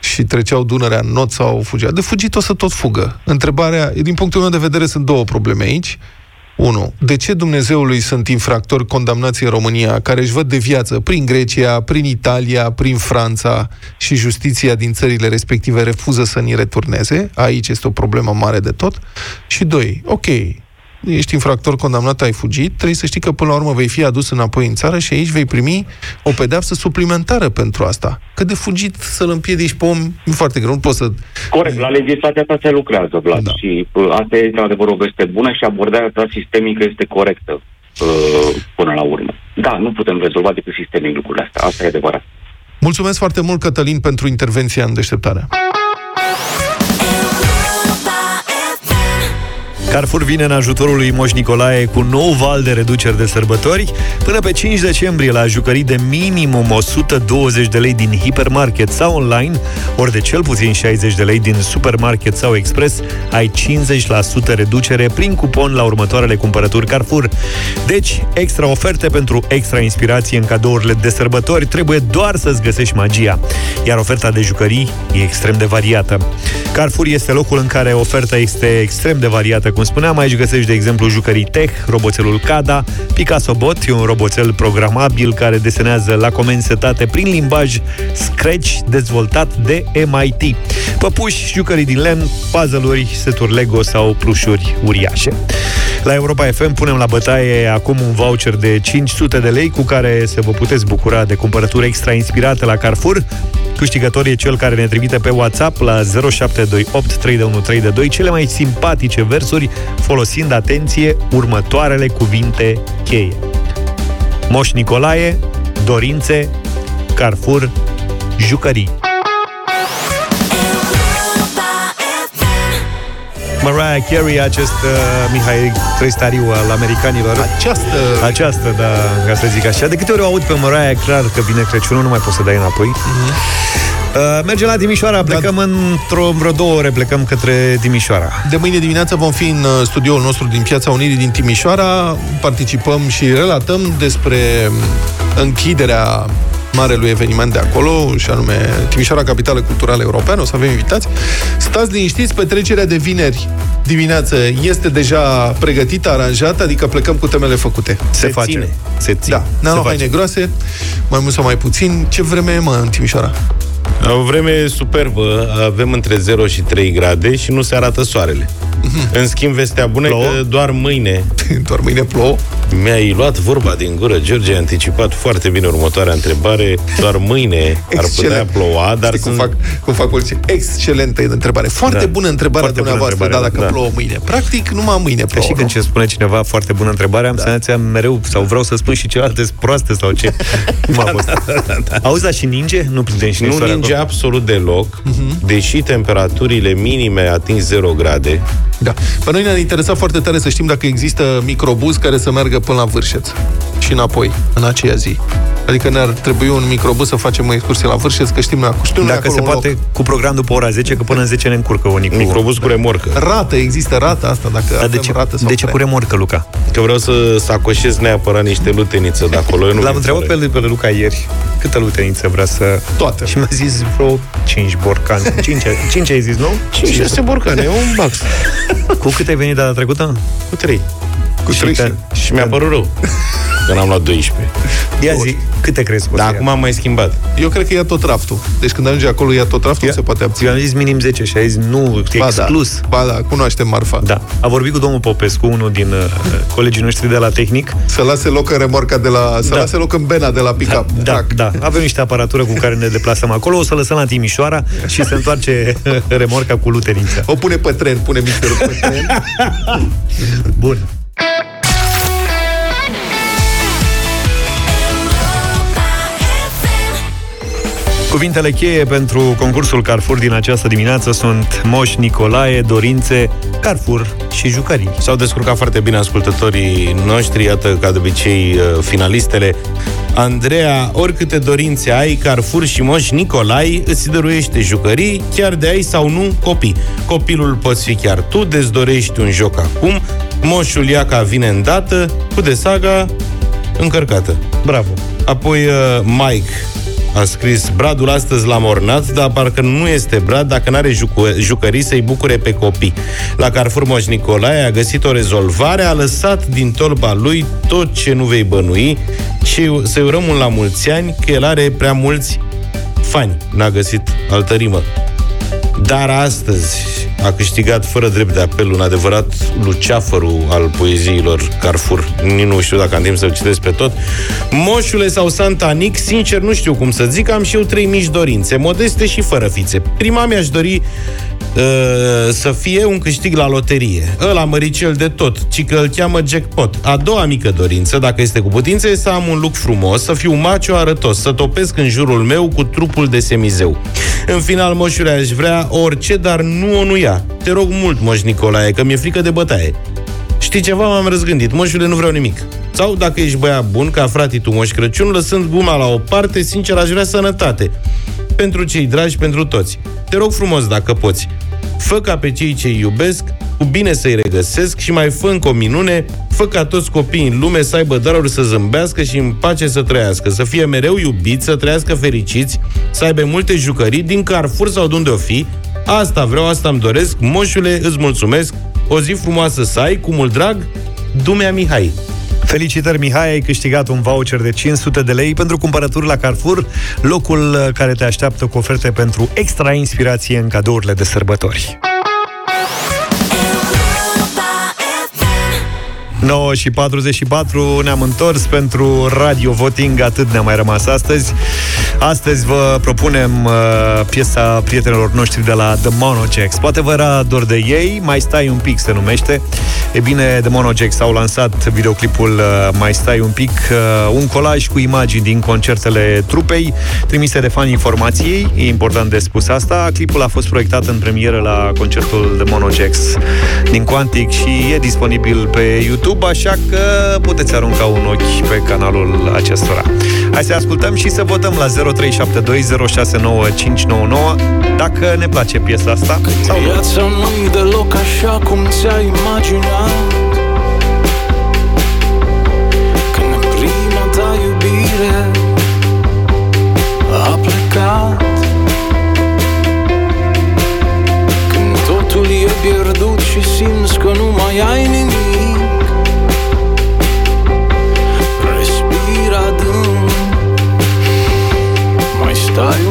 Și treceau Dunărea în not sau fugeau. De fugit o să tot fugă. Întrebarea, din punctul meu de vedere, sunt două probleme aici. 1. De ce Dumnezeului sunt infractori condamnați în România care își văd de viață prin Grecia, prin Italia, prin Franța și justiția din țările respective refuză să ni returneze? Aici este o problemă mare de tot. Și 2. Ok, ești infractor condamnat, ai fugit, trebuie să știi că până la urmă vei fi adus înapoi în țară și aici vei primi o pedeapsă suplimentară pentru asta. Că de fugit să-l împiedici pe om e foarte greu, nu poți să... Corect, la legislația asta se lucrează, Vlad, da. și uh, asta e într-adevăr o veste bună și abordarea ta sistemică este corectă uh, până la urmă. Da, nu putem rezolva decât sistemic lucrurile astea, asta e adevărat. Mulțumesc foarte mult, Cătălin, pentru intervenția în deșteptare. Carrefour vine în ajutorul lui Moș Nicolae cu nou val de reduceri de sărbători. Până pe 5 decembrie, la jucării de minimum 120 de lei din hipermarket sau online, ori de cel puțin 60 de lei din supermarket sau express, ai 50% reducere prin cupon la următoarele cumpărături Carrefour. Deci, extra oferte pentru extra inspirație în cadourile de sărbători, trebuie doar să-ți găsești magia. Iar oferta de jucării e extrem de variată. Carrefour este locul în care oferta este extrem de variată, cum spuneam. Aici găsești, de exemplu, jucării Tech, roboțelul Cada, Picasso Bot, e un roboțel programabil care desenează la comenzi setate prin limbaj Scratch dezvoltat de MIT. Păpuși, jucării din len, puzzle-uri, seturi Lego sau plușuri uriașe. La Europa FM punem la bătaie acum un voucher de 500 de lei cu care să vă puteți bucura de cumpărături extra inspirate la Carrefour. Câștigător e cel care ne trimite pe WhatsApp la 0728 3132 cele mai simpatice versuri folosind, atenție, următoarele cuvinte cheie. Moș Nicolae, dorințe, Carrefour, jucării. Mariah Carey, acest uh, Mihai Trăistariu al americanilor. Această... Această, da, ca să zic așa. De câte ori o aud pe Mariah, clar că vine Crăciunul, nu mai poți să dai înapoi. Uh, mergem la Timișoara, plecăm da. într-o vreo două ore, plecăm către Timișoara. De mâine dimineață vom fi în uh, studioul nostru din Piața Unirii din Timișoara. Participăm și relatăm despre um, închiderea marelui eveniment de acolo, și anume Timișoara Capitală Culturală Europeană, o să avem invitați. Stați liniștiți, petrecerea de vineri dimineață este deja pregătită, aranjată, adică plecăm cu temele făcute. Se, face. ține. Se ține. Da, ne-am luat haine groase, mai mult sau mai puțin. Ce vreme e, mă, în Timișoara? O vreme superbă, avem între 0 și 3 grade și nu se arată soarele. În schimb, vestea bună e că doar mâine... doar mâine plouă? Mi-ai luat vorba din gură, George, ai anticipat foarte bine următoarea întrebare. Doar mâine ar putea ploua, dar Știi cum sunt... fac, cum fac mulți? Excelentă întrebare. Foarte Da. bună întrebare Foarte bună dumneavoastră, întrebare, dar dacă da. plouă mâine. Practic, numai mâine Că plouă. și când ce spune cineva foarte bună întrebare, am da. senzația mereu, sau vreau să spun și celelalte sunt proaste sau ce. Cum a fost? Auzi, da, și ninge? Nu prindem și Nu ninsoare ninge acolo? absolut deloc, deși temperaturile minime ating 0 grade. Da. Pe noi ne-a interesat foarte tare să știm dacă există microbuz care să meargă până la Vârșeț și înapoi, în aceea zi. Adică ne-ar trebui un microbuz să facem o excursie la Vârșeț, că știm noi, știm noi Dacă acolo se un poate loc. cu program după ora 10, că până în 10 ne încurcă unicul. Microbuz cu remorcă. Rată, există rată asta, dacă Dar avem de ce, rată sau de ce cu tren. remorcă, Luca? Că vreau să sacoșez neapărat niște luteniță de acolo. Eu nu L-am vin întrebat fără. pe, pe Luca ieri câtă luteniță vrea să... Toate. Și mi-a zis vreo 5 borcani. 5, 5 ai zis, nu? 5-6 borcane, un bax. Cu cât ai venit data trecută? Cu 3. Cu Și trei că- și- Și mi-a părut rău. Că n-am luat 12. Ia zi, câte crezi că o Dar să ia? acum am mai schimbat. Eu cred că ia tot raftul. Deci când ajunge acolo, ia tot raftul, Ia- se poate abține. Eu am zis minim 10 și ai zis nu, e Ba exclus. Da, ba da, cunoaștem marfa. Da. A vorbit cu domnul Popescu, unul din uh, colegii noștri de la tehnic. Să lase loc în remorca de la... Să Da. lase loc în bena de la pick-up. Da, Trac. da. Avem niște aparatură cu care ne deplasăm acolo, o să lăsăm la Timișoara și se întoarce remorca cu luterință. O pune pe tren, pune misterul pe tren. Bun. Cuvintele cheie pentru concursul Carrefour din această dimineață sunt Moș Nicolae, Dorințe, Carrefour și jucării. S-au descurcat foarte bine ascultătorii noștri, iată, ca de obicei, uh, finalistele. Andreea, oricâte dorințe ai, Carrefour și Moș Nicolai îți dăruiește jucării, chiar de ai sau nu copii. Copilul poți fi chiar tu, dezi dorești un joc acum, Moșul Iaca vine îndată, cu de saga încărcată. Bravo! Apoi uh, Mike a scris Bradul astăzi l-a mornat, dar parcă nu este Brad dacă n-are jucu- jucării să-i bucure pe copii. La Carrefour Moș Nicolae a găsit o rezolvare, a lăsat din tolba lui tot ce nu vei bănui și să-i urăm un la mulți ani, că el are prea mulți fani. N-a găsit altă rimă. Dar astăzi a câștigat fără drept de apel un adevărat luceafărul al poeziilor Carrefour. Nici nu știu dacă am timp să-l citesc pe tot. Moșule sau Santanic, sincer nu știu cum să zic, am și eu trei mici dorințe, modeste și fără fițe. Prima mi-aș dori uh, să fie un câștig la loterie. Ăla măricel de tot, ci că îl cheamă jackpot. A doua mică dorință, dacă este cu putință, e să am un look frumos, să fiu macio arătos, să topesc în jurul meu cu trupul de semizeu. În final, moșule, aș vrea orice, dar nu o nu ia. Te rog mult, moș Nicolae, că mi-e frică de bătaie. Știi ceva, m-am răzgândit. Moșule, nu vreau nimic. Sau, dacă ești băiat bun, ca fratii tu, Moș Crăciun, lăsând guma la o parte, sincer, aș vrea sănătate. Pentru cei dragi, pentru toți. Te rog frumos, dacă poți. Fă ca pe cei ce iubesc, cu bine să-i regăsesc și mai fă încă o minune, fă ca toți copiii în lume să aibă daruri să zâmbească și în pace să trăiască, să fie mereu iubiți, să trăiască fericiți, să aibă multe jucării din Carrefour sau de unde o fi. Asta vreau, asta îmi doresc. Moșule, îți mulțumesc. O zi frumoasă să ai, cu mult drag, Dumea Mihai. Felicitări, Mihai, ai câștigat un voucher de 500 de lei pentru cumpărături la Carrefour, locul uh, care te așteaptă cu oferte pentru extra inspirație în cadourile de sărbători. 9 și 44 ne-am întors pentru Radio Voting, atât ne-a mai rămas astăzi. Astăzi vă propunem uh, piesa prietenilor noștri de la The Monojacks. Poate vă era dor de ei, Mai stai un pic se numește. E bine, The Monojacks au lansat videoclipul uh, Mai stai un pic, uh, un colaj cu imagini din concertele trupei, trimise de fani informației, e important de spus asta. Clipul a fost proiectat în premieră la concertul The Monojacks din Quantic și e disponibil pe YouTube YouTube, așa că puteți arunca un ochi pe canalul acestora. Hai să ascultăm și să votăm la 0372069599 dacă ne place piesa asta. Sau nu. Viața nu-i deloc așa cum ți-ai imaginat. Când prima ta iubire a plecat. Când totul e pierdut și simți că nu mai ai nimic Mai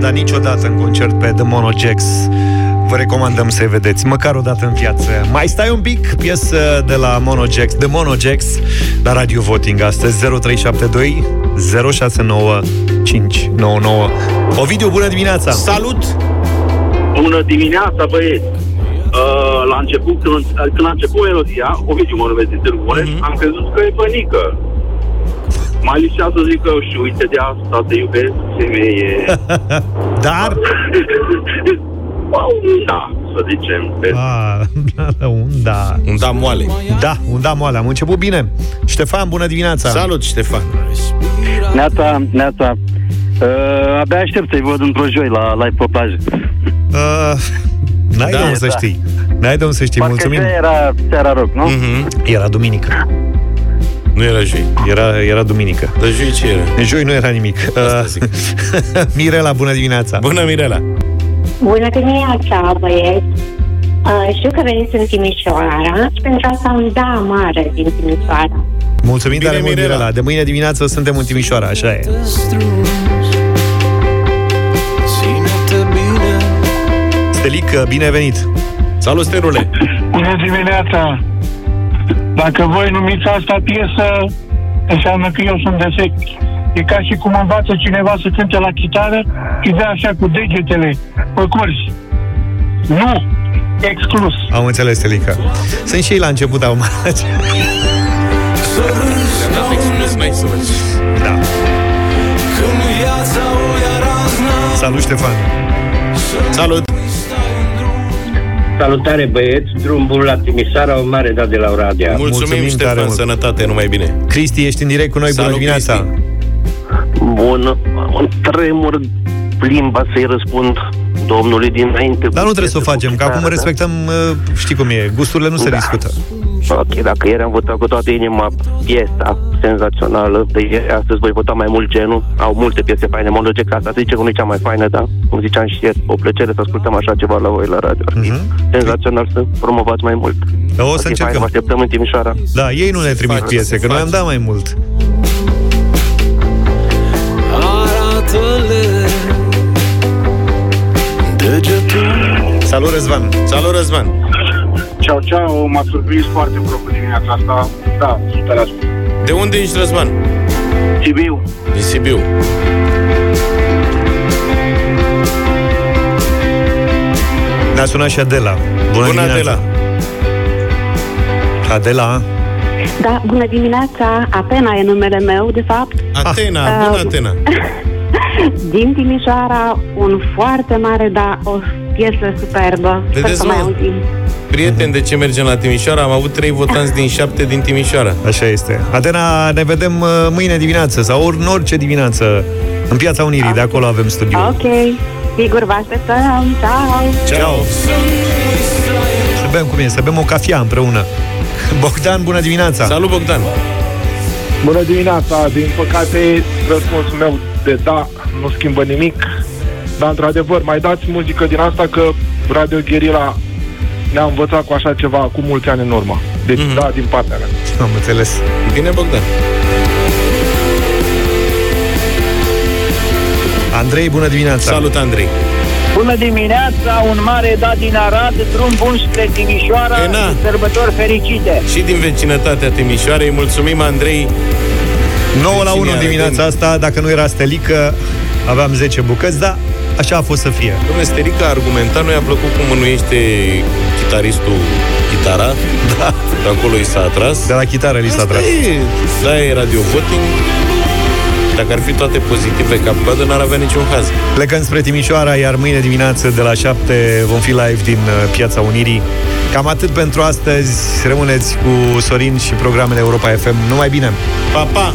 dar niciodată în concert pe The Mono Jacks. Vă recomandăm să-i vedeți, măcar o dată în viață. Mai stai un pic, piesă de la Mono Jacks, The Mono Jacks, la Radio Voting astăzi, 0372 069 599. Ovidiu, bună dimineața! Salut! Bună dimineața, băieți! Uh, la început, când, când a început melodia, Ovidiu mă numesc din Târgu Mureș, Mhm. am crezut că e bănică. Mai licea să zic că și uite de asta te iubesc, femeie. Dar? da, să zicem. Pe... Ah, un da. Un da moale. Da, un da moale. Am început bine. Ștefan, bună dimineața! Salut, Ștefan! Neața, neața. Uh, abia aștept să-i văd într-o joi la live pe plajă. Uh, n-ai Da, de unde să da. știi. N-ai de unde să știi. Parcă Mulțumim. joi era seara rock, nu? Mm-hmm. Era duminică. Nu era joi. Era, era duminică. Dar joi ce era? Joi nu era nimic. Uh, Mirela, bună dimineața! Bună, Mirela! Bună dimineața, băieți! Uh, știu că veniți în Timișoara și pentru asta un da mare din Timișoara. Mulțumim Bine, tare mult, Mirela. Mirela. De mâine dimineață suntem în Timișoara, așa e. Stelic, bine venit! Salut, Sterule! Bună dimineața! Dacă voi numiți asta piesă, înseamnă că eu sunt defect. E ca și cum învață cineva să cânte la chitară și dă așa cu degetele pe curs. Nu! Exclus! Am înțeles, Stelica. Sunt și ei la început, au Da. Salut, Ștefan! Salut! Salutare băieți, drum bun la Timișoara, o mare dat de la Oradea. Mulțumim, Mulțumim Ștefan, tare mult. sănătate, numai bine. Cristi, ești în direct cu noi, bună Salut, dimineața! Bun, un tremur limba să-i răspund domnului dinainte. Dar nu trebuie să o facem, că acum respectăm, uh, știi cum e, gusturile nu se Da. discută. Ok, dacă ieri am votat cu toată inima piesa senzațională, de ieri, astăzi voi vota mai mult genul. Au multe piese faine, mă duce că asta zice că nu e cea mai faină, dar cum ziceam și ieri, o plăcere să ascultăm așa ceva la voi la radio. Ar fi senzațional să promovați mai mult. Da, o Ar să fi fain, încercăm. Vă așteptăm în Timișoara. Da, ei nu ne trimit face, piese, se că noi face. am dat mai mult. Salut, Răzvan! Salut, Răzvan! Ceau, ceau, m-a surprins foarte plăcut dimineața asta. Da, 100%. De unde ești, Răzvan? Sibiu. Din Sibiu. Ne-a sunat și Adela. Bună, Bună, dimineața! Adela, Da, bună dimineața, Atena e numele meu, de fapt. Atena, Ah, bună uh, Atena! Din Timișoara, un foarte mare, da, o piesă superbă. Sper Vedeți, să mai mă? auzim. Prieten, de ce mergem la Timișoara? Am avut trei votanți din șapte din Timișoara. Așa este. Adena, ne vedem uh, mâine dimineață sau ori în orice dimineață în Piața Unirii, de acolo avem studio. Ok, sigur, vă așteptăm. Ciao! Ciao! Să bem cum e, să bem o cafea împreună. Bogdan, bună dimineața! Salut, Bogdan! Bună dimineața! Din păcate, răspunsul meu de da nu schimbă nimic. Dar, într-adevăr, mai dați muzică din asta că Radio Guerilla ne-a învățat cu așa ceva acum mulți ani în urmă. Deci, mm-hmm. da, din partea mea. Am înțeles. Bine, Bogdan! Andrei, bună dimineața! Salut, Andrei! Bună dimineața, un mare dat din Arad, drum bun spre Timișoara, E, na. și sărbători fericite. Și din vecinătatea Timișoarei, mulțumim, Andrei! 9 la 1 Vecini dimineața asta, dacă nu era stelică, aveam 10 bucăți, dar așa a fost să fie. Domnule, Sterica a argumentat, nu i-a plăcut cum mânuiește chitaristul chitara. Da. De acolo i s-a atras. De la chitară li s-a Asta atras. e, da, e radio voting. Dacă ar fi toate pozitive ca coadă, n-ar avea niciun haz. Plecăm spre Timișoara, iar mâine dimineață de la 7 vom fi live din uh, Piața Unirii. Cam atât pentru astăzi. Rămâneți cu Sorin și programele Europa FM. Numai bine! Pa, pa!